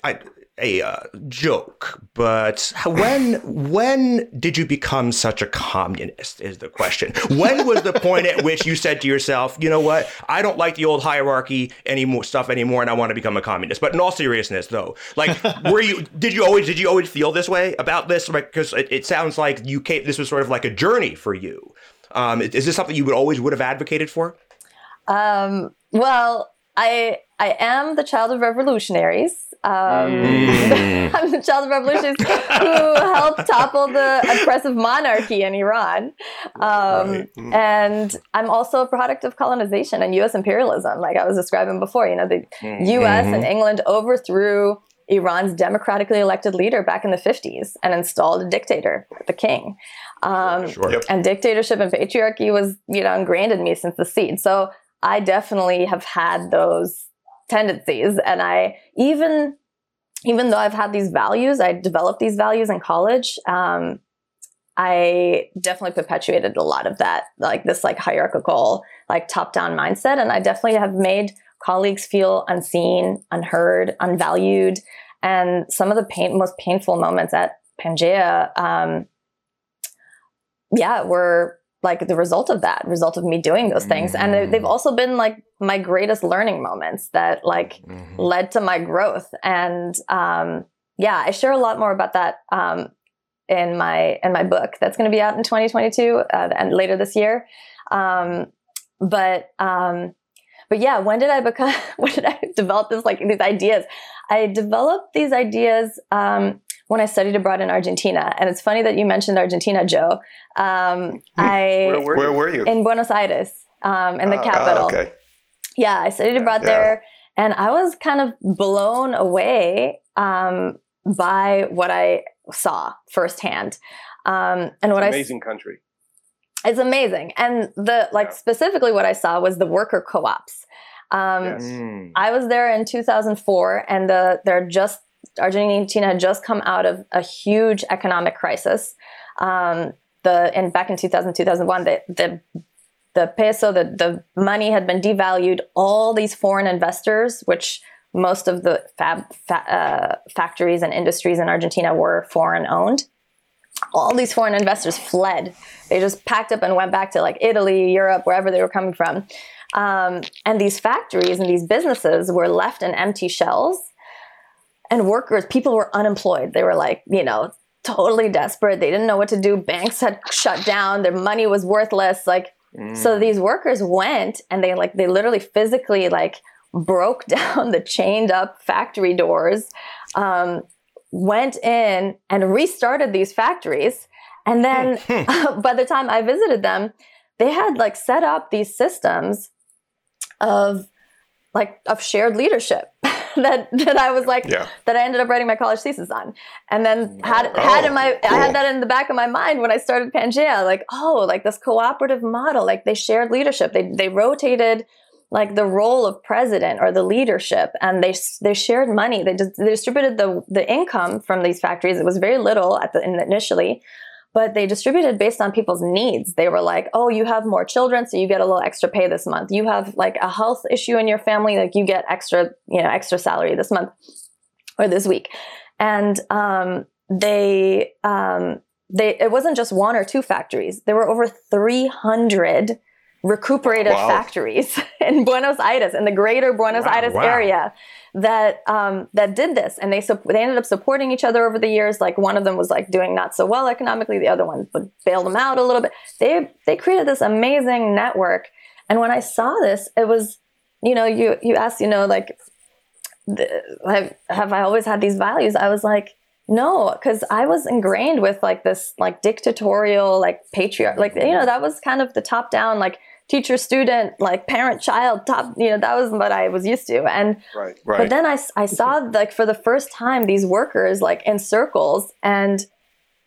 I, a uh, joke, but when when did you become such a communist? Is the question. When was the point at which you said to yourself, you know what, I don't like the old hierarchy anymore stuff anymore, and I want to become a communist? But in all seriousness, though, like, were you did you always did you always feel this way about this? Because it, it, sounds like you came. This was sort of like a journey for you. Um, is this something you would always would have advocated for? Um, well, I I am the child of revolutionaries. Um, mm. I'm the child of revolutionaries who helped topple the oppressive monarchy in Iran. Um, right. mm. And I'm also a product of colonization and US imperialism, like I was describing before. You know, the mm. US mm-hmm. and England overthrew Iran's democratically elected leader back in the 50s and installed a dictator, the king. Um, sure. Yep. And dictatorship and patriarchy was, you know, ingrained in me since the seed. So I definitely have had those tendencies. And I even, even though I've had these values, I developed these values in college. Um, I definitely perpetuated a lot of that, like this like hierarchical, like top down mindset. And I definitely have made colleagues feel unseen, unheard, unvalued. And some of the pain, most painful moments at Pangea, um, yeah, were like the result of that, result of me doing those things. Mm-hmm. And they've also been like my greatest learning moments that like mm-hmm. led to my growth. And um, yeah, I share a lot more about that um, in my in my book that's going to be out in 2022 uh, and later this year. Um, but um, but yeah, when did I become? When did I develop this like these ideas? I developed these ideas um, when I studied abroad in Argentina, and it's funny that you mentioned Argentina, Joe. Um, I where were, where were you? In Buenos Aires, um, in the Ah, capital. okay. Yeah, I studied abroad Yeah. there, and I was kind of blown away um, by what I saw firsthand. Um, and what I Amazing country. it's amazing. And the like Yeah. specifically what I saw was the worker co-ops. Um, Yes. Mm. I was there in 2004, and the they're just Argentina had just come out of a huge economic crisis. Um, the and back in 2000 2001, the the the peso, the the money had been devalued. All these foreign investors, which most of the fab fa- uh, factories and industries in Argentina were foreign owned. All these foreign investors fled. They just packed up and went back to like Italy, Europe, wherever they were coming from. Um, and these factories and these businesses were left in empty shells. And workers, people were unemployed. They were like, you know, totally desperate. They didn't know what to do. Banks had shut down. Their money was worthless. Like, so mm. these workers went and they like, they literally physically like broke down the chained up factory doors, um, went in and restarted these factories. And then hmm, hmm. by the time I visited them, they had like set up these systems of like of shared leadership that that I was like Yeah. that I ended up writing my college thesis on, and then had had in my I had that in the back of my mind when I started Pangea, like oh, like this cooperative model, like they shared leadership, they they rotated like the role of president or the leadership, and they they shared money, they, dis- they distributed the the income from these factories. It was very little at the initially. But they distributed based on people's needs. They were like, "Oh, you have more children, so you get a little extra pay this month. You have like a health issue in your family, like you get extra, you know, extra salary this month or this week." and um, they um, they it wasn't just one or two factories. There were over three hundred recuperative Wow. factories in Buenos Aires, in the greater Buenos Wow, Aires wow. area, that um, that did this, and they sup- they ended up supporting each other over the years. Like one of them was like doing not so well economically, the other one would bail them out a little bit. They they created this amazing network, and when I saw this, it was you know you you asked you know like have, have I always had these values? I was like, no, because I was ingrained with like this like dictatorial, like patriarch, like you know that was kind of the top down, like teacher student, like parent child top. You know that was what I was used to, and Right. Right. but then I, I saw like for the first time these workers like in circles, and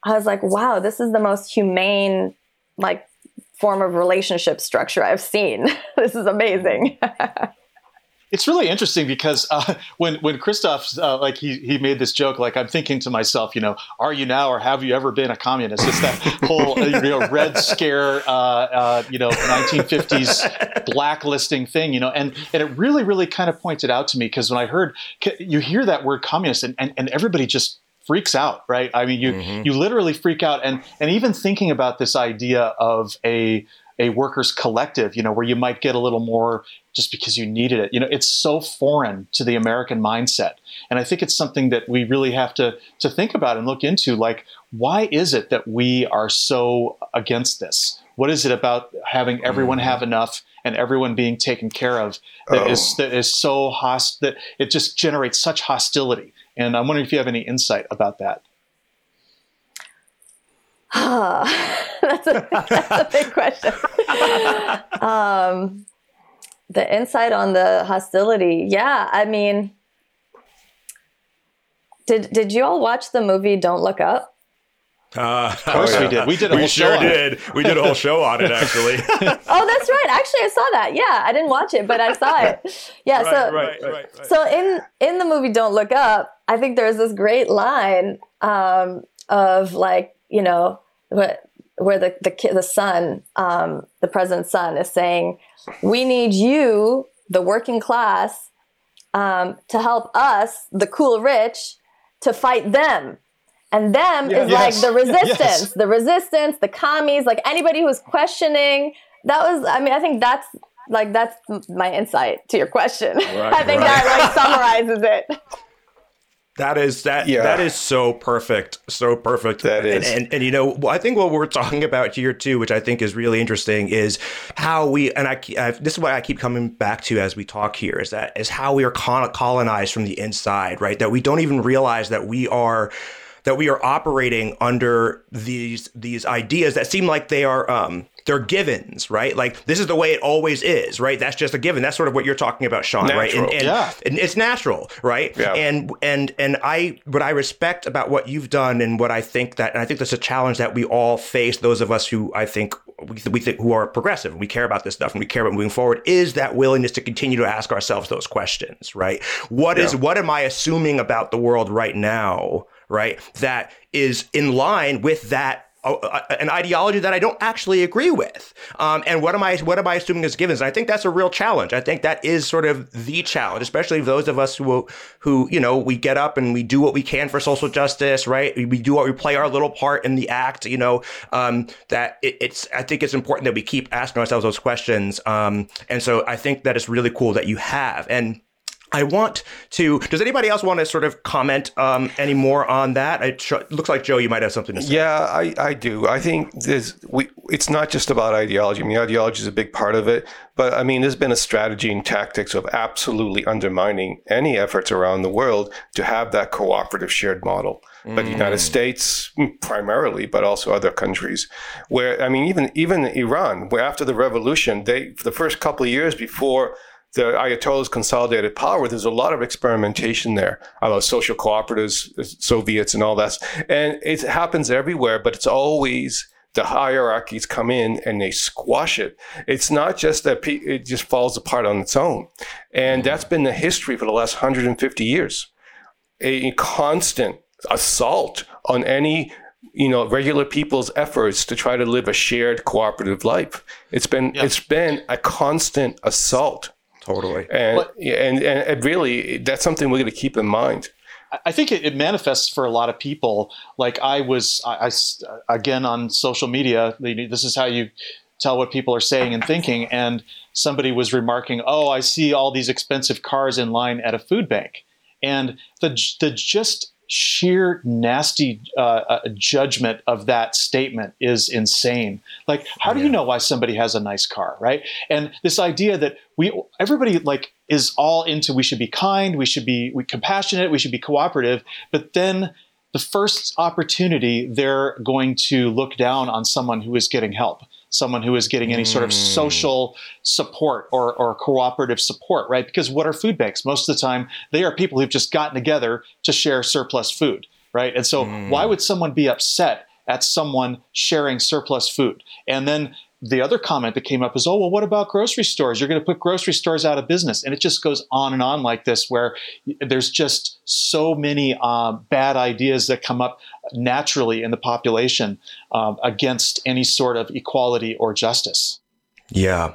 I was like, wow, this is the most humane like form of relationship structure I've seen. this is amazing. It's really interesting because uh, when when Christoph uh, like he he made this joke, like I'm thinking to myself, you know, are you now or have you ever been a communist? It's that whole uh, you know Red Scare, uh, uh, you know, 1950s blacklisting thing, you know, and and it really really kind of pointed out to me because when I heard you hear that word communist and and, and everybody just freaks out, right? I mean, you you literally freak out, and and even thinking about this idea of a a workers collective, you know, where you might get a little more just because you needed it. You know, it's so foreign to the American mindset, and I think it's something that we really have to to think about and look into. Like, why is it that we are so against this? What is it about having everyone have mm-hmm. enough and everyone being taken care of that is Oh. that is so host that it just generates such hostility? And I'm wondering if you have any insight about that. that's, a, that's a big question. um, the insight on the hostility. Yeah, I mean, did did you all watch the movie Don't Look Up? Uh, Of course yeah. we did. We did a we whole sure show on it. did. We did a whole show on it, actually. Oh, that's right. Actually, I saw that. Yeah, I didn't watch it, but I saw it. Yeah. so right, right, right. So in in the movie Don't Look Up, I think there's this great line um, of like you know where, where the the kid, the son, um, the president's son, is saying, "We need you, the working class, um, to help us, the cool rich, to fight them." And them is Yes. like the resistance, Yes. the resistance, the commies, like anybody who's questioning. That was, I mean, I think that's like that's my insight to your question. I think that like summarizes it. That is that Yeah. that is so perfect, so perfect. That and, and and you know I think what we're talking about here too, which I think is really interesting, is how we and I, I this is what I keep coming back to as we talk here is that is how we are col- colonized from the inside, right? That we don't even realize that we are that we are operating under these these ideas that seem like they are um they're givens, right? Like this is the way it always is, right? That's just a given. That's sort of what you're talking about, Sean, right? And, and, Yeah. and it's natural, right? Yeah. And and and I what I respect about what you've done and what I think that and I think that's a challenge that we all face. Those of us who I think we, we think who are progressive and we care about this stuff and we care about moving forward is that willingness to continue to ask ourselves those questions, right? What is what am I assuming about the world right now, right? That is in line with that an ideology that I don't actually agree with. Um, and what am I what am I assuming as givens? And I think that's a real challenge. I think that is sort of the challenge, especially those of us who who you know we get up and we do what we can for social justice, right? We, we do what we play our little part in the act. You know um, that it, it's. I think it's important that we keep asking ourselves those questions. Um, and so I think that it's really cool that you have and. I want to. Does anybody else want to sort of comment um, any more on that? It sh- looks like Joe, you might have something to say. Yeah, I, I do. I think there's we. It's not just about ideology. I mean, ideology is a big part of it, but I mean, there's been a strategy and tactics of absolutely undermining any efforts around the world to have that cooperative shared model. But the United States mm, primarily, but also other countries, where I mean, even even Iran, where after the revolution, they for the first couple of years before the Ayatollahs consolidated power, there's a lot of experimentation there about social cooperatives, uh, Soviets, and all that. And it happens everywhere, but it's always the hierarchies come in and they squash it. It's not just that pe- it just falls apart on its own. And that's been the history for the last 150 years. A constant assault on any you know regular people's efforts to try to live a shared cooperative life it's been it's been a constant assault Totally. and But- and and it really that's something we're going to keep in mind. I- I think it, it manifests for a lot of people. Like I was, I again on social media. This is how you tell what people are saying and thinking. And somebody was remarking, "Oh, I see all these expensive cars in line at a food bank," and the the just sheer nasty uh, uh, judgment of that statement is insane. Like, how do you know why somebody has a nice car, right? And this idea that we everybody like is all into we should be kind, we should be we compassionate, we should be cooperative, but then the first opportunity they're going to look down on someone who is getting help someone who is getting any sort of hmm. social support or, or cooperative support right? Because what are food banks? Most of the time they are people who've just gotten together to share surplus food right? And so why hmm. would someone be upset at someone sharing surplus food? And then the other comment that came up is, oh, well, what about grocery stores? You're going to put grocery stores out of business. And it just goes on and on like this, where there's just so many uh, bad ideas that come up naturally in the population um, against any sort of equality or justice. Yeah,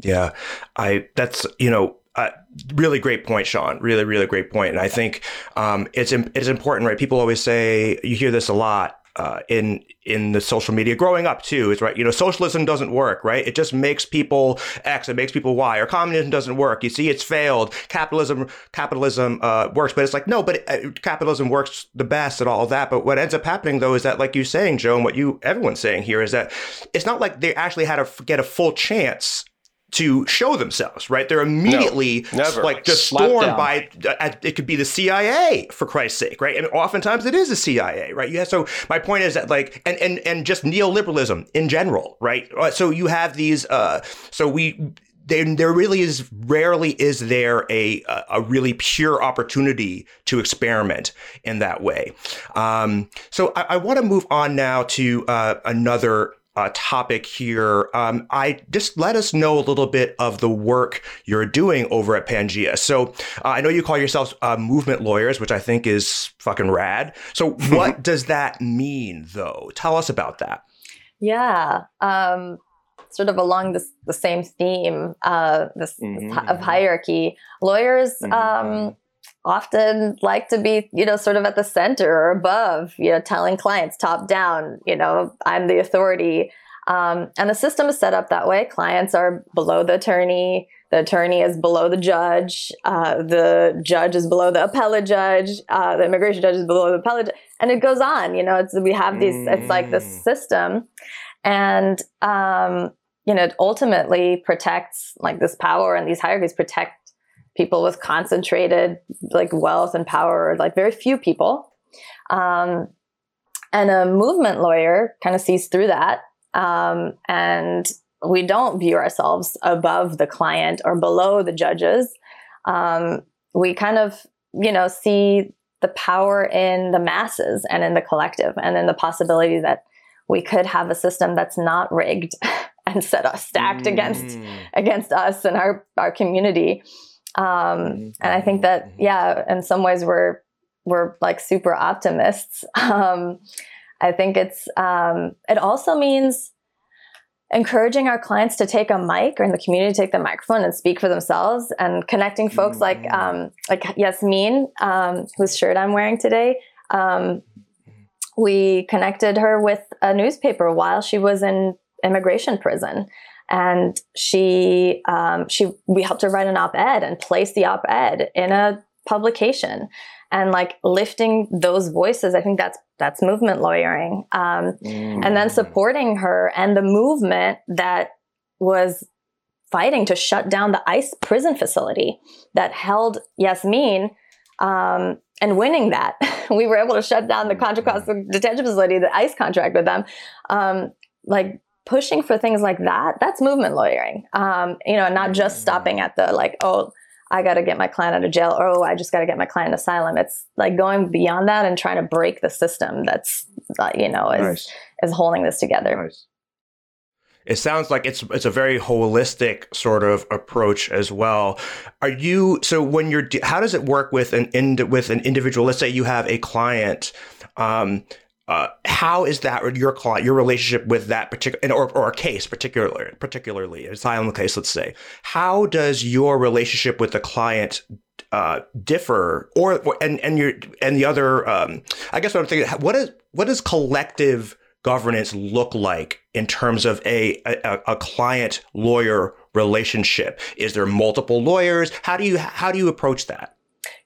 yeah. I that's you know. Uh, really great point, Sean. Really, really great point. And I think um, it's it's important, right? People always say you hear this a lot uh, in in the social media growing up too. Is right. You know, socialism doesn't work, right? It just makes people X, it makes people Y, or communism doesn't work. You see, it's failed. Capitalism capitalism uh, works, but it's like no, but uh, capitalism works the best and all that. But what ends up happening though is that, like you saying, Joe, and what you everyone's saying here is that it's not like they actually had to get a full chance to show themselves, right? They're immediately never. like just stormed down. by. Uh, it could be the CIA for Christ's sake, right? And oftentimes it is the CIA, right? Yeah. So my point is that like, and and and just neoliberalism in general, right? Uh, So you have these. Uh, so we. There, there really is rarely is there a a really pure opportunity to experiment in that way. Um, so I, I want to move on now to uh, another uh, topic here. Um, I just let us know a little bit of the work you're doing over at Pangea. So uh, I know you call yourselves uh, movement lawyers, which I think is fucking rad. So what does that mean, though? Tell us about that. Yeah. Um, sort of along this the same theme uh, this, this Mhm, hi- of hierarchy, lawyers Mhm, um, often like to be, you know, sort of at the center or above, you know, telling clients top down, you know, I'm the authority. Um, and the system is set up that way. Clients are below the attorney. The attorney is below the judge. Uh, the judge is below the appellate judge. Uh, the immigration judge is below the appellate, judge. and it goes on. You know, it's we have these. Mm. It's like this mm. system, and um, you know, it ultimately protects like this power and these hierarchies protect people with concentrated like wealth and power, like very few people. Um, and a movement lawyer kind of sees through that. Um, and we don't view ourselves above the client or below the judges. Um, we kind of, you know, see the power in the masses and in the collective and in the possibility that we could have a system that's not rigged and set us stacked mm. against against us and our our community. Um, mm-hmm. And I think that mm-hmm. yeah, in some ways we're we're like super optimists. Um, I think it's um, it also means encouraging our clients to take a mic or in the community to take the microphone and speak for themselves and connecting folks mm-hmm. like um, like Yasmin, um, whose shirt I'm wearing today. Um, we connected her with a newspaper while she was in immigration prison and she um, she we helped her write an op-ed and place the op-ed in a publication and like lifting those voices i think that's that's movement lawyering um, mm. and then mm. supporting her and the movement that was fighting to shut down the ice prison facility that held yasmin um, and winning that we were able to shut down the contra costa detention facility the ice contract with them um, like pushing for things like that, that's movement lawyering. Um, you know, not just stopping at the like, oh, I got to get my client out of jail, or oh, I just got to get my client asylum. It's like going beyond that and trying to break the system that's, uh, you know, is nice. is holding this together. Nice. It sounds like it's it's a very holistic sort of approach as well. Are you so when you're how does it work with an ind, with an individual? Let's say you have a client um, uh, how is that your client, your relationship with that particular, or, or a case particularly, particularly asylum case, let's say, how does your relationship with the client uh, differ, or and and your and the other, um, I guess what I'm thinking, what is what does collective governance look like in terms of a, a, a client lawyer relationship? Is there multiple lawyers? How do you how do you approach that?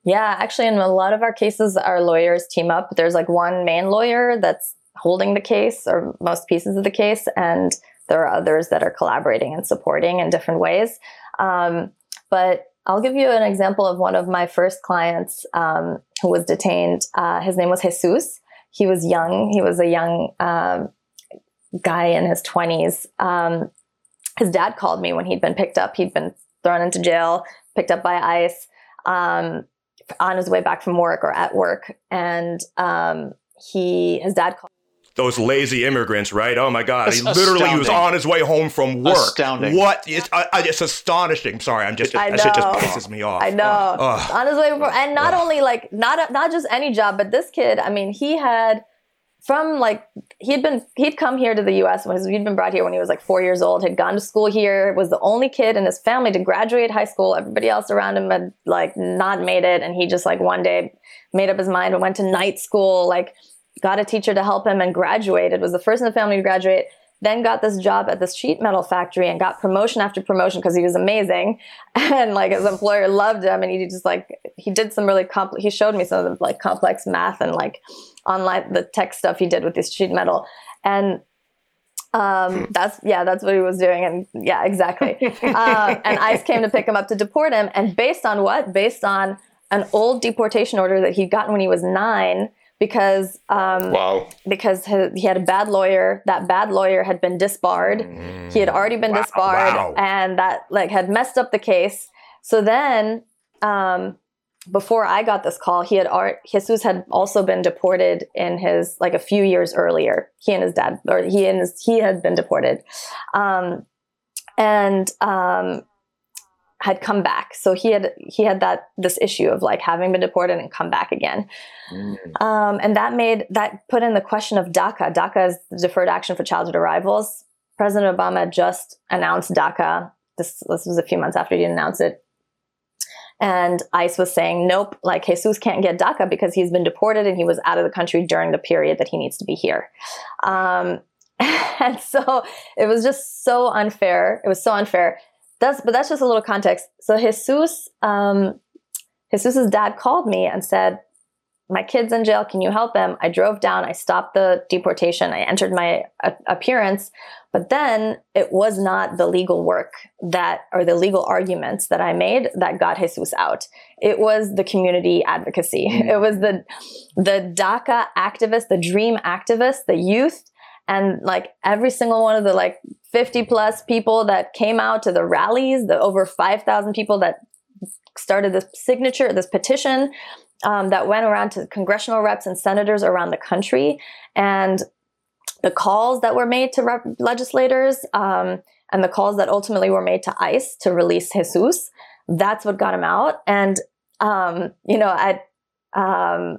Yeah, actually, in a lot of our cases, our lawyers team up. There's like one main lawyer that's holding the case or most pieces of the case, and there are others that are collaborating and supporting in different ways. Um, but I'll give you an example of one of my first clients um, who was detained. Uh, his name was Jesus. He was young. He was a young um, guy in his 20s. Um, his dad called me when he'd been picked up. He'd been thrown into jail, picked up by ICE. On his way back from work or at work, and um, he his dad called. Those lazy immigrants, right? Oh my God! It's he literally he was on his way home from work. Astounding! What? It's, I, it's astonishing. Sorry, I'm just. I know. That shit just pisses me off. I know. Oh. On his way, from, and not oh. only like not not just any job, but this kid. I mean, he had from like he'd been he'd come here to the U.S. when he'd been brought here when he was like four years old. Had gone to school here. Was the only kid in his family to graduate high school. Everybody else around him had like not made it, and he just like one day made up his mind and went to night school. Like got a teacher to help him and graduated. Was the first in the family to graduate then got this job at this sheet metal factory and got promotion after promotion because he was amazing and like his employer loved him and he just like he did some really complex he showed me some of the like complex math and like online the tech stuff he did with this sheet metal and um, hmm. that's yeah, that's what he was doing, and yeah, exactly. uh, and ICE came to pick him up to deport him, and based on what? Based on an old deportation order that he'd gotten when he was nine, because um, wow. because he had a bad lawyer. That bad lawyer had been disbarred. Mm. He had already been wow, disbarred, wow. and that like had messed up the case. So then, um, before I got this call, he had art. Jesus had also been deported in his like a few years earlier. He and his dad, or he and his he had been deported, um, and um, had come back. So he had he had that this issue of like having been deported and come back again, mm. um, and that made that put in the question of DACA. DACA is the Deferred Action for Childhood Arrivals. President Obama just announced DACA. This this was a few months after he announced it, and ICE was saying, nope, like Jesus can't get DACA because he's been deported and he was out of the country during the period that he needs to be here. Um, and so it was just so unfair. It was so unfair. That's but that's just a little context. So Jesus, um, Jesus's dad called me and said, "My kid's in jail. Can you help him?" I drove down. I stopped the deportation. I entered my uh, appearance, but then it was not the legal work that or the legal arguments that I made that got Jesus out. It was the community advocacy. Mm. It was the the DACA activists, the dream activists, the youth and like every single one of the like 50 plus people that came out to the rallies, the over 5,000 people that started this signature, this petition um, that went around to congressional reps and senators around the country, and the calls that were made to rep- legislators, um, and the calls that ultimately were made to ICE to release Jesus. That's what got him out. And um, you know, at um,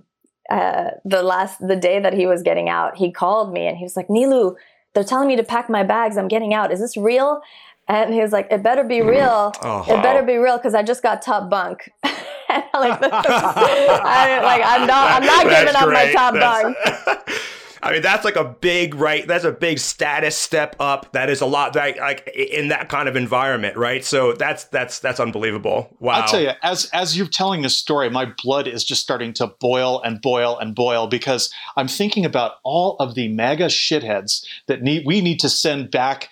uh, the last the day that he was getting out, he called me and he was like, "Nilou, they're telling me to pack my bags. I'm getting out. Is this real?" And he was like, "It better be real. Oh, it better be real because I just got top bunk." like, I, like I'm not I'm not giving up my top That's... bunk. I mean, that's like a big right. That's a big status step up. That is a lot like, like in that kind of environment, right? So that's that's that's unbelievable. Wow. I'll tell you, as as you're telling this story, my blood is just starting to boil and boil and boil because I'm thinking about all of the mega shitheads that need we need to send back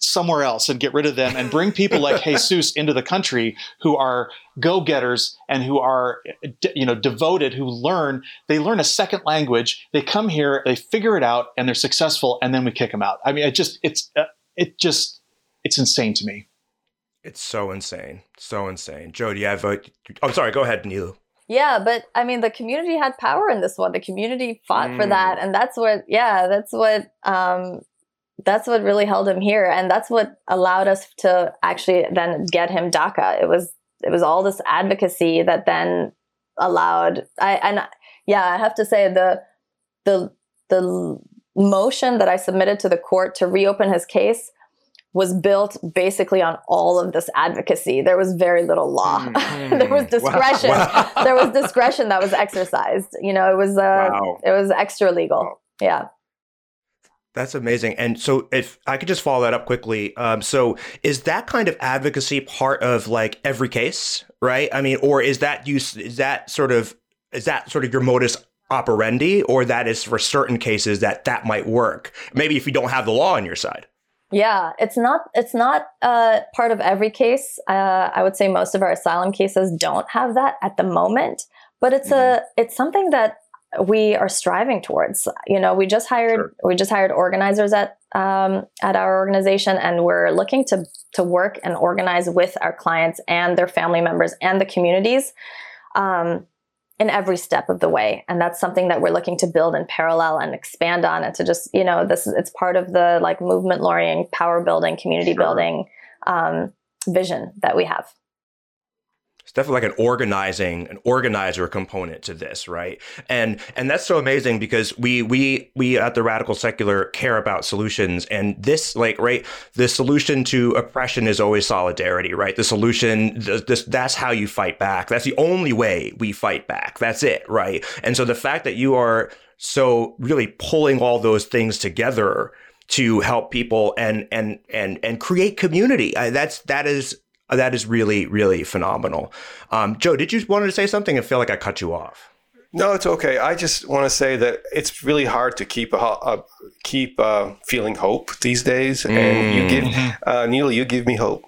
somewhere else and get rid of them and bring people like Jesus into the country who are go-getters and who are you know devoted who learn. They learn a second language. They come here they figure it out and they're successful and then we kick them out. I mean it just it's uh, it just it's insane to me. It's so insane. So insane. Joe do you have a i'm sorry go ahead neil yeah, but I mean, the community had power in this one. The community fought mm. for that, and that's what, yeah, that's what um, that's what really held him here and that's what allowed us to actually then get him DACA. It was it was all this advocacy that then allowed I and yeah, I have to say the the the motion that I submitted to the court to reopen his case was built basically on all of this advocacy. There was very little law. Mm-hmm. there was discretion. Wow. there was discretion that was exercised. You know, it was uh, wow. it was extra legal. Yeah. That's amazing. And so, if I could just follow that up quickly, um, so is that kind of advocacy part of like every case, right? I mean, or is that use is that sort of is that sort of your modus operandi, or that is for certain cases that that might work? Maybe if you don't have the law on your side. Yeah, it's not it's not uh, part of every case. Uh, I would say most of our asylum cases don't have that at the moment, but it's mm-hmm. a it's something that we are striving towards. You know, we just hired sure. we just hired organizers at um, at our organization, and we're looking to to work and organize with our clients and their family members and the communities um, in every step of the way. And that's something that we're looking to build in parallel and expand on, and to just you know this it's part of the like movement lawyering, power building, community sure. building um, vision that we have definitely like an organizing an organizer component to this right? And and that's so amazing because we we we at the radical secular care about solutions and this like right the solution to oppression is always solidarity right? The solution this that's how you fight back. That's the only way we fight back. That's it right? And so the fact that you are so really pulling all those things together to help people and and and and create community I, that's that is that is really, really phenomenal. Um, Joe, did you want to say something? I feel like I cut you off. No, it's okay. I just want to say that it's really hard to keep a, a keep uh, feeling hope these days, and mm. you give mm-hmm. uh, Neil, you give me hope.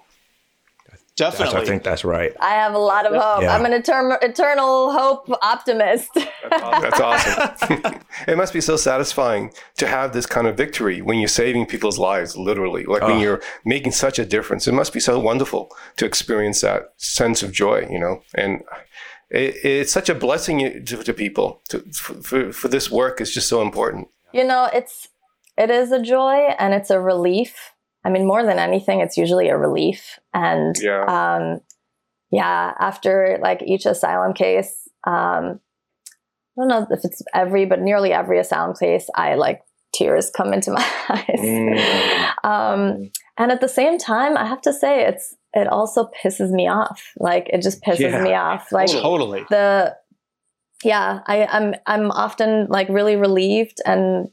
Definitely. That's, I think that's right. I have a lot of hope. Yeah. I'm an eternal, eternal hope optimist. That's awesome. it must be so satisfying to have this kind of victory when you're saving people's lives, literally. Like oh. when you're making such a difference. It must be so wonderful to experience that sense of joy, you know? And it, it's such a blessing to, to people. To, for, for this work is just so important. You know, it's, it is a joy and it's a relief I mean, more than anything, it's usually a relief. And yeah, um, yeah after like each asylum case, um, I don't know if it's every, but nearly every asylum case, I like tears come into my eyes. Mm. um, and at the same time, I have to say, it's it also pisses me off. Like it just pisses yeah. me off. Like totally the yeah, I, I'm I'm often like really relieved and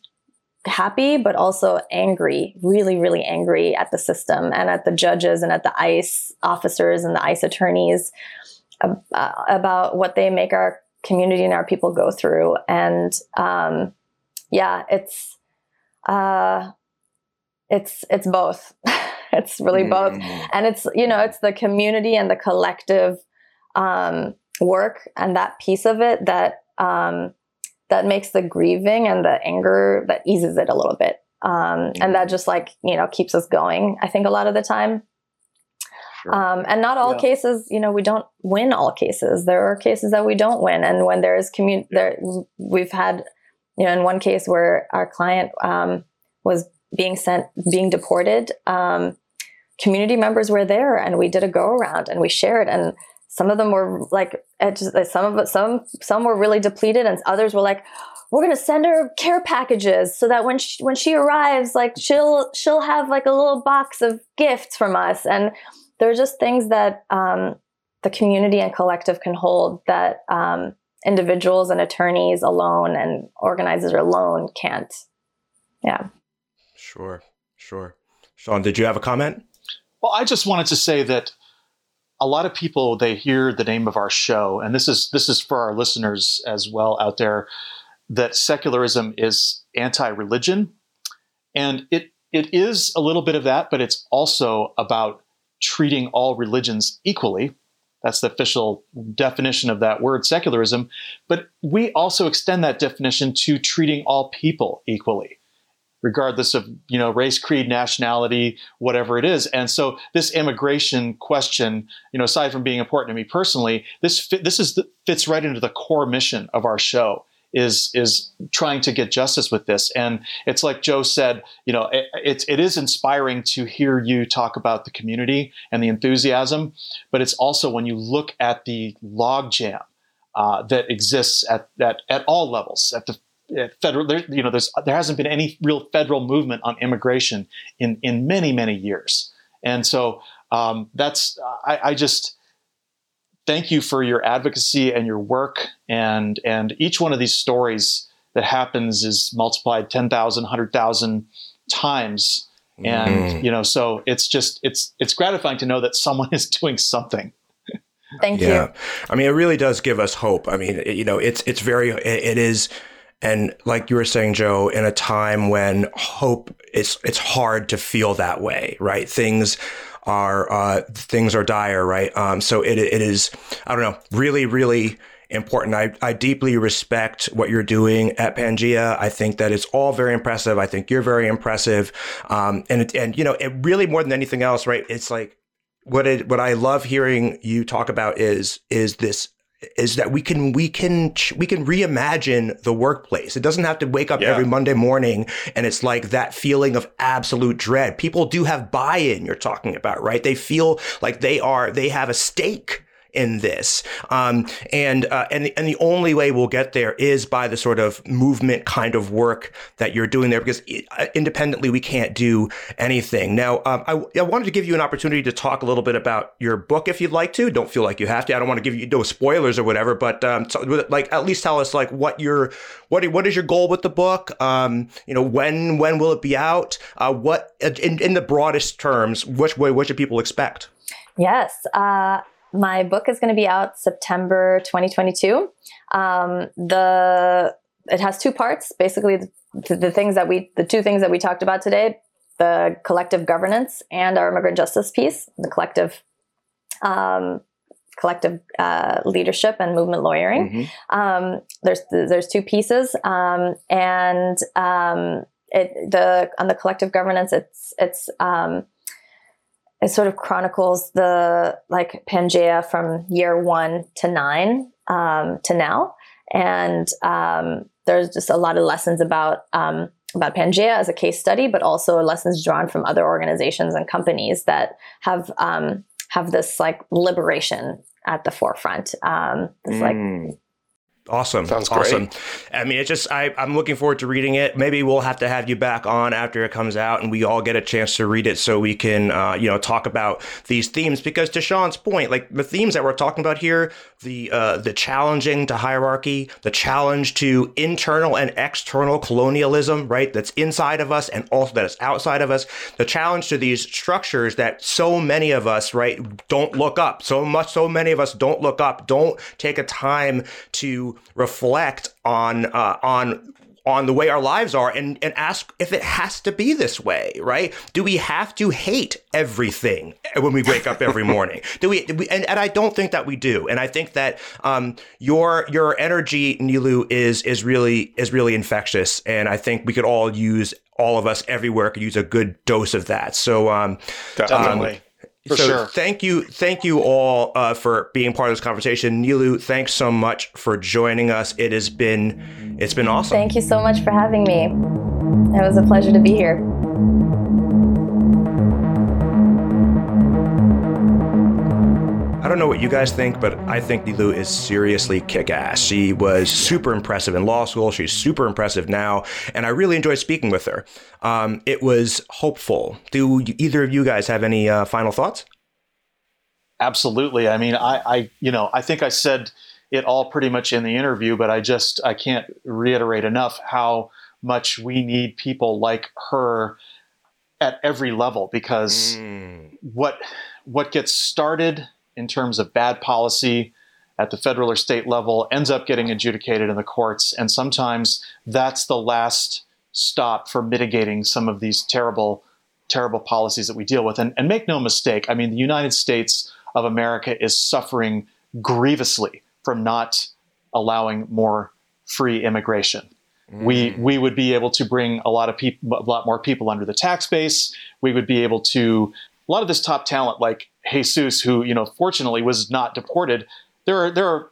happy but also angry really really angry at the system and at the judges and at the ice officers and the ice attorneys uh, about what they make our community and our people go through. And um, yeah it's uh, it's it's both. It's really mm. both. And it's you know it's the community and the collective um, work and that piece of it that um, that makes the grieving and the anger that eases it a little bit um, and that mm. just like you know keeps us going i think a lot of the time sure. um, and not all yeah. cases you know we don't win all cases there are cases that we don't win and when there is community there we've had you know in one case where our client um, was being sent being deported um, community members were there and we did a go around and we shared and some of them were like some of it some some were really depleted and others were like we're going to send her care packages so that when she, when she arrives like she'll she'll have like a little box of gifts from us. And there are just things that um, the community and collective can hold that um, individuals and attorneys alone and organizers alone can't. Yeah. Sure. Sure. Sean did you have a comment? Well i just wanted to say that a lot of people they hear the name of our show, and this is this is for our listeners as well out there, that secularism is anti-religion, and it it is a little bit of that, but it's also about treating all religions equally. That's the official definition of that word, secularism. But we also extend that definition to treating all people equally regardless of you know race creed nationality whatever it is. And so this immigration question you know aside from being important to me personally this fit, this is the, fits right into the core mission of our show is is trying to get justice with this. And it's like joe said you know it, it, it is inspiring to hear you talk about the community and the enthusiasm but it's also when you look at the logjam uh, that exists at, at, at all levels at the federal there, you know there's there hasn't been any real federal movement on immigration in in many many years. And so um, that's I, I, just thank you for your advocacy and your work. And and each one of these stories that happens is multiplied 10,000 100,000 times. And mm. you know so it's just it's it's gratifying to know that someone is doing something. Thank yeah. you i mean it really does give us hope. I mean it, you know it's it's very it, it is and like you were saying, Joe, in a time when hope it's it's hard to feel that way, right? Things are uh, things are dire, right? Um, so it it is I don't know, really, really important. I, I deeply respect what you're doing at Pangea. I think that it's all very impressive. I think you're very impressive. Um, and it, and you know, it really more than anything else, right? It's like what it what I love hearing you talk about is is this is that we can we can we can reimagine the workplace. It doesn't have to wake up yeah. every Monday morning and it's like that feeling of absolute dread. People do have buy-in you're talking about, right? They feel like they are they have a stake in this. Um, and, uh, and, the, and the only way we'll get there is by the sort of movement kind of work that you're doing there, because uh, independently we can't do anything. Now, um, I, I, wanted to give you an opportunity to talk a little bit about your book if you'd like to. Don't feel like you have to. I don't want to give you no spoilers or whatever, but um, so, like at least tell us like what your what what is your goal with the book? Um, you know, when when will it be out? Uh, what in, in the broadest terms, which way what should people expect? Yes. Uh, my book is going to be out September 2022. Um, the it has two parts. Basically, the, the, things that we the two things that we talked about today: the collective governance and our immigrant justice piece, the collective. Um, collective uh, leadership and movement lawyering. Mm-hmm. Um, there's there's two pieces, um, and um, it the on the collective governance, it's it's um, it sort of chronicles the like Pangea from year one to nine um, to now, and um, there's just a lot of lessons about um, about Pangea as a case study, but also lessons drawn from other organizations and companies that have um, have this like liberation at the forefront. Um, this mm. like Awesome. Sounds awesome. great. I mean, it's just, I, I'm looking forward to reading it. Maybe we'll have to have you back on after it comes out and we all get a chance to read it so we can, uh, you know, talk about these themes. Because to Sean's point, like the themes that we're talking about here, the, uh, the challenging to hierarchy, the challenge to internal and external colonialism, right? That's inside of us and also that is outside of us. The challenge to these structures that so many of us, right, don't look up. So much, so many of us don't look up, don't take a time to reflect on uh, on on the way our lives are and, and ask if it has to be this way, right? Do we have to hate everything when we wake up every morning? Do we, do we and, and I don't think that we do. And I think that um, your your energy, Nilou, is is really is really infectious. And I think we could all use all of us everywhere could use a good dose of that. So um, Definitely. For so sure. thank you, thank you all uh, for being part of this conversation. Nilou, thanks so much for joining us. It has been, it's been awesome. Thank you so much for having me. It was a pleasure to be here. I don't know what you guys think, but I think Nilou is seriously kick ass. She was super impressive in law school. She's super impressive now. And I really enjoyed speaking with her. Um, it was hopeful. Do you, either of you guys have any uh, final thoughts? Absolutely. I mean, I, I, you know, I think I said it all pretty much in the interview, but I just, I can't reiterate enough how much we need people like her at every level because Mm. what, what gets started in terms of bad policy at the federal or state level ends up getting adjudicated in the courts. And sometimes that's the last stop for mitigating some of these terrible, terrible policies that we deal with. And, and make no mistake, I mean, the United States of America is suffering grievously from not allowing more free immigration. Mm. We we would be able to bring a lot of people, a lot more people under the tax base. We would be able to a lot of this top talent, like Jesus, who you know, fortunately was not deported. There are there are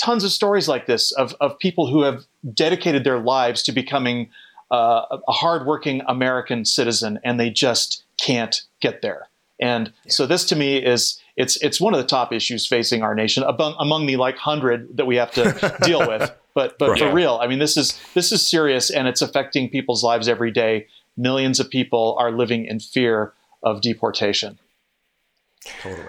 tons of stories like this of of people who have dedicated their lives to becoming uh, a hardworking American citizen, and they just can't get there. And so this to me is it's it's one of the top issues facing our nation among, among the like hundred that we have to deal with. But but for real, I mean this is this is serious and it's affecting people's lives every day. Millions of people are living in fear of deportation. Totally.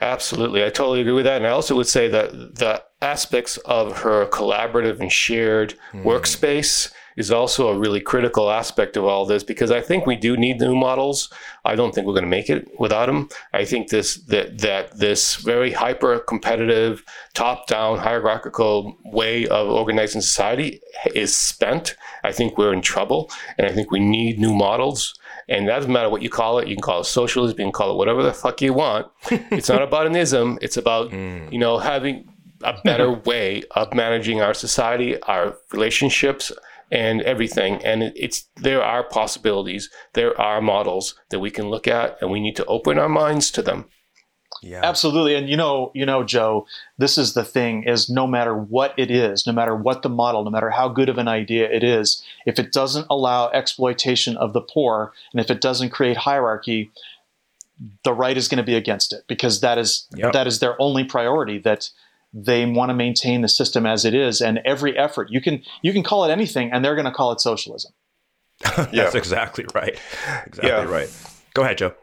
Absolutely. I totally agree with that. And I also would say that the aspects of her collaborative and shared hmm. workspace is also a really critical aspect of all this because I think we do need new models. I don't think we're going to make it without them. I think this that that this very hyper competitive, top down hierarchical way of organizing society is spent. I think we're in trouble, and I think we need new models. And that doesn't matter what you call it. You can call it socialism. You can call it whatever the fuck you want. it's not about an ism. It's about mm. you know having a better way of managing our society, our relationships, and everything. And it's there are possibilities. There are models that we can look at, and we need to open our minds to them. Yeah. Absolutely. And you know, you know, Joe, this is the thing is no matter what it is, no matter what the model, no matter how good of an idea it is, if it doesn't allow exploitation of the poor and if it doesn't create hierarchy, the right is going to be against it because that is Yep. that is their only priority that they want to maintain the system as it is and every effort you can you can call it anything and they're going to call it socialism That's exactly right. Exactly Yeah. right. Go ahead, Joe.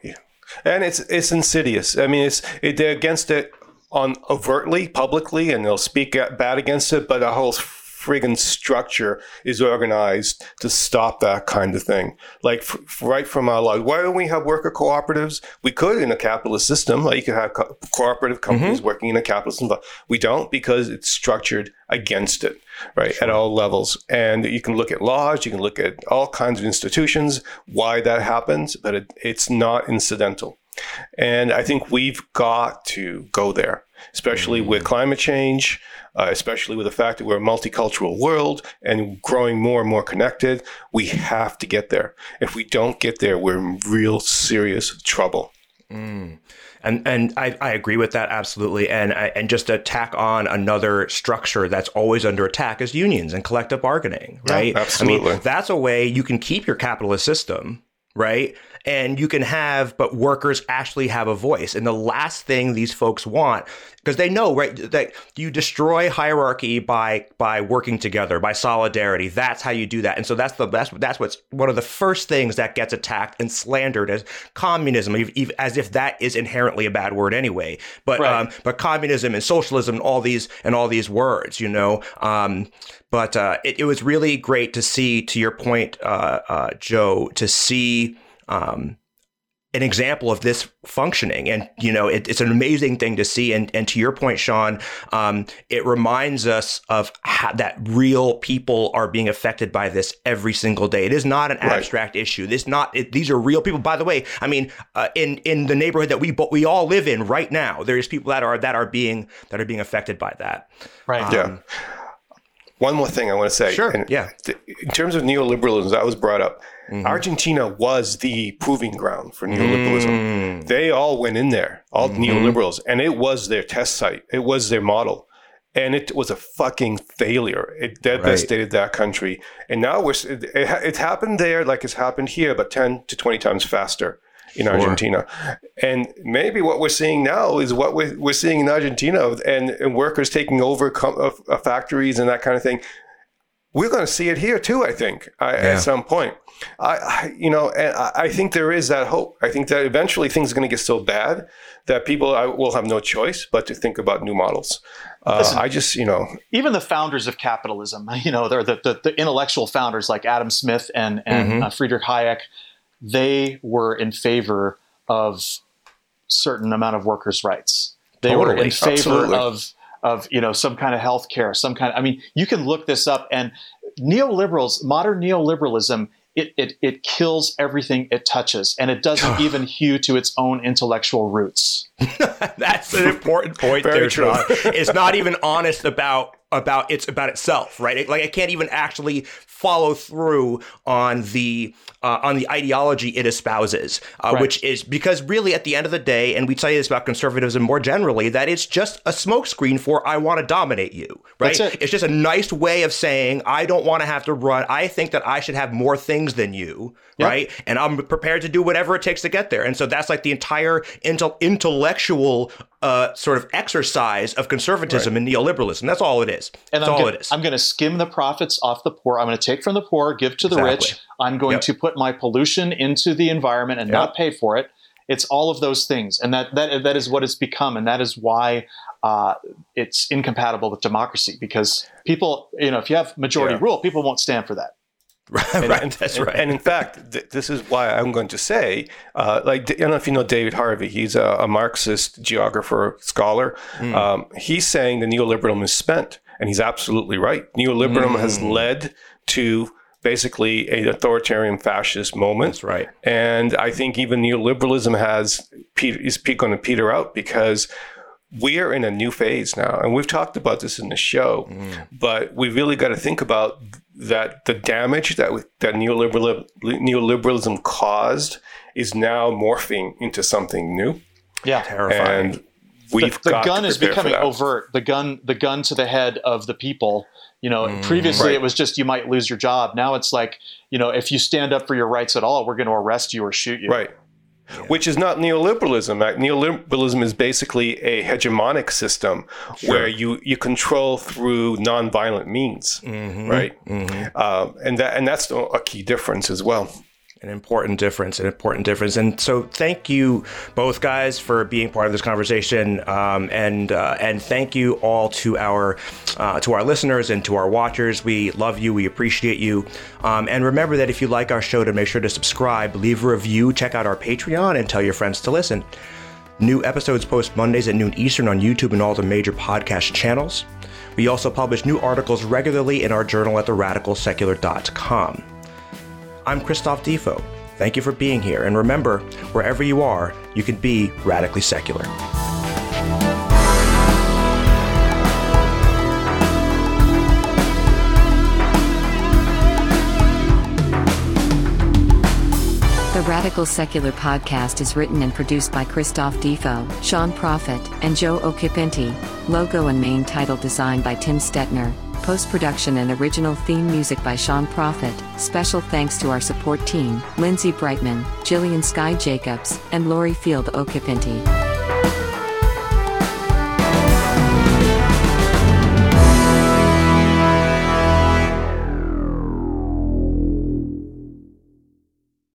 And it's it's insidious. I mean, it's it, they're against it on overtly, publicly, and they'll speak bad against it. But the whole friggin' structure is organized to stop that kind of thing. Like f- right from our law. Why don't we have worker cooperatives? We could in a capitalist system. Like you could have co- cooperative companies mm-hmm. working in a capitalist system. We don't because it's structured against it. Right at all levels, and you can look at laws, you can look at all kinds of institutions, why that happens, but it, it's not incidental. And I think we've got to go there, especially with climate change, uh, especially with the fact that we're a multicultural world and growing more and more connected. We have to get there. If we don't get there, we're in real serious trouble. And and I, I agree with that absolutely. And I- and just to tack on another structure that's always under attack is unions and collective bargaining, right? I absolutely. mean, that's a way you can keep your capitalist system, right? And you can have, but workers actually have a voice. And the last thing these folks want, because they know, right, that you destroy hierarchy by by working together, by solidarity. That's how you do that. And so that's the that's that's what's one of the first things that gets attacked and slandered as communism, as if that is inherently a bad word anyway. But right. um, but communism and socialism, and all these and all these words, you know. Um, but uh, it, it was really great to see, to your point, uh, uh, Joe, to see um, an example of this functioning. And, you know, it, it's an amazing thing to see. And, and to your point, Sean, um, it reminds us of how, that real people are being affected by this every single day. It is not an abstract issue. This not, it, these are real people. By the way, I mean, uh, in, in the neighborhood that we, but we all live in right now, there's people that are, that are being, that are being affected by that. Right. Um, yeah. One more thing I want to say. Sure. And yeah. Th- in terms of neoliberalism, that was brought up. Mm-hmm. Argentina was the proving ground for neoliberalism. Mm. They all went in there, all mm-hmm. neoliberals, and it was their test site. It was their model. And it was a fucking failure. It devastated right. that country. And now we're, it, it, it happened there like it's happened here, but 10 to 20 times faster in sure. Argentina. And maybe what we're seeing now is what we're, we're seeing in Argentina and, and workers taking over com- uh, factories and that kind of thing. We're going to see it here too, I think, yeah. at some point. I, I, you know, and I, I think there is that hope. I think that eventually things are going to get so bad that people will have no choice but to think about new models. Uh, Listen, I just, you know, even the founders of capitalism, you know, they're the, the, the intellectual founders like Adam Smith and and mm-hmm. uh, Friedrich Hayek they were in favor of certain amount of workers' rights. They totally. were in favor Absolutely. of of you know some kind of health care, some kind. Of, I mean, you can look this up. And neoliberals, modern neoliberalism, it it, it kills everything it touches, and it doesn't even hew to its own intellectual roots. That's an important point Very there, true. Sean. It's not even honest about about it's about itself, right? It, like it can't even actually follow through on the uh, on the ideology it espouses, uh, right. which is because really at the end of the day, and we say this about conservatism more generally, that it's just a smokescreen for I want to dominate you, right? It. It's just a nice way of saying I don't want to have to run. I think that I should have more things than you, yep. right? And I'm prepared to do whatever it takes to get there. And so that's like the entire intel- intellectual uh, sort of exercise of conservatism right. and neoliberalism. That's all it is. And That's I'm all gonna, it is. I'm going to skim the profits off the poor. I'm going to take from the poor, give to the exactly. rich. I'm going yep. to put my pollution into the environment and yep. not pay for it. It's all of those things, and that that that is what it's become, and that is why uh, it's incompatible with democracy. Because people, you know, if you have majority yeah. rule, people won't stand for that. Right, and, right, that's right. And in fact, th- this is why I'm going to say, uh, like, I don't know if you know David Harvey. He's a, a Marxist geographer scholar. Mm. Um, he's saying the neoliberalism is spent, and he's absolutely right. Neoliberalism mm. has led to basically an authoritarian fascist moment. That's right. And I think even neoliberalism has is going to peter out because we are in a new phase now, and we've talked about this in the show. Mm. But we really got to think about that the damage that that neoliberal, neoliberalism caused is now morphing into something new. Yeah, terrifying. And we've the, the gun is becoming overt. The gun, the gun to the head of the people. You know, mm, previously right. it was just you might lose your job. Now it's like, you know, if you stand up for your rights at all, we're going to arrest you or shoot you. Right. Yeah. Which is not neoliberalism. Neoliberalism is basically a hegemonic system sure. where you, you control through nonviolent means, mm-hmm. right? Mm-hmm. Um, and that and that's a key difference as well an important difference, an important difference. And so, thank you both guys for being part of this conversation, um, and uh, and thank you all to our uh, to our listeners and to our watchers. We love you, we appreciate you, um, and remember that if you like our show, to make sure to subscribe, leave a review, check out our Patreon, and tell your friends to listen. New episodes post Mondays at noon Eastern on YouTube and all the major podcast channels. We also publish new articles regularly in our journal at theradicalsecular.com. I'm Christoph Defoe. Thank you for being here, and remember, wherever you are, you can be radically secular. The Radical Secular podcast is written and produced by Christoph Defoe, Sean Prophet, and Joe Okipinti. Logo and main title designed by Tim Stetner. Post production and original theme music by Sean Prophet. Special thanks to our support team Lindsay Brightman, Jillian Sky Jacobs, and Lori Field Okipinti.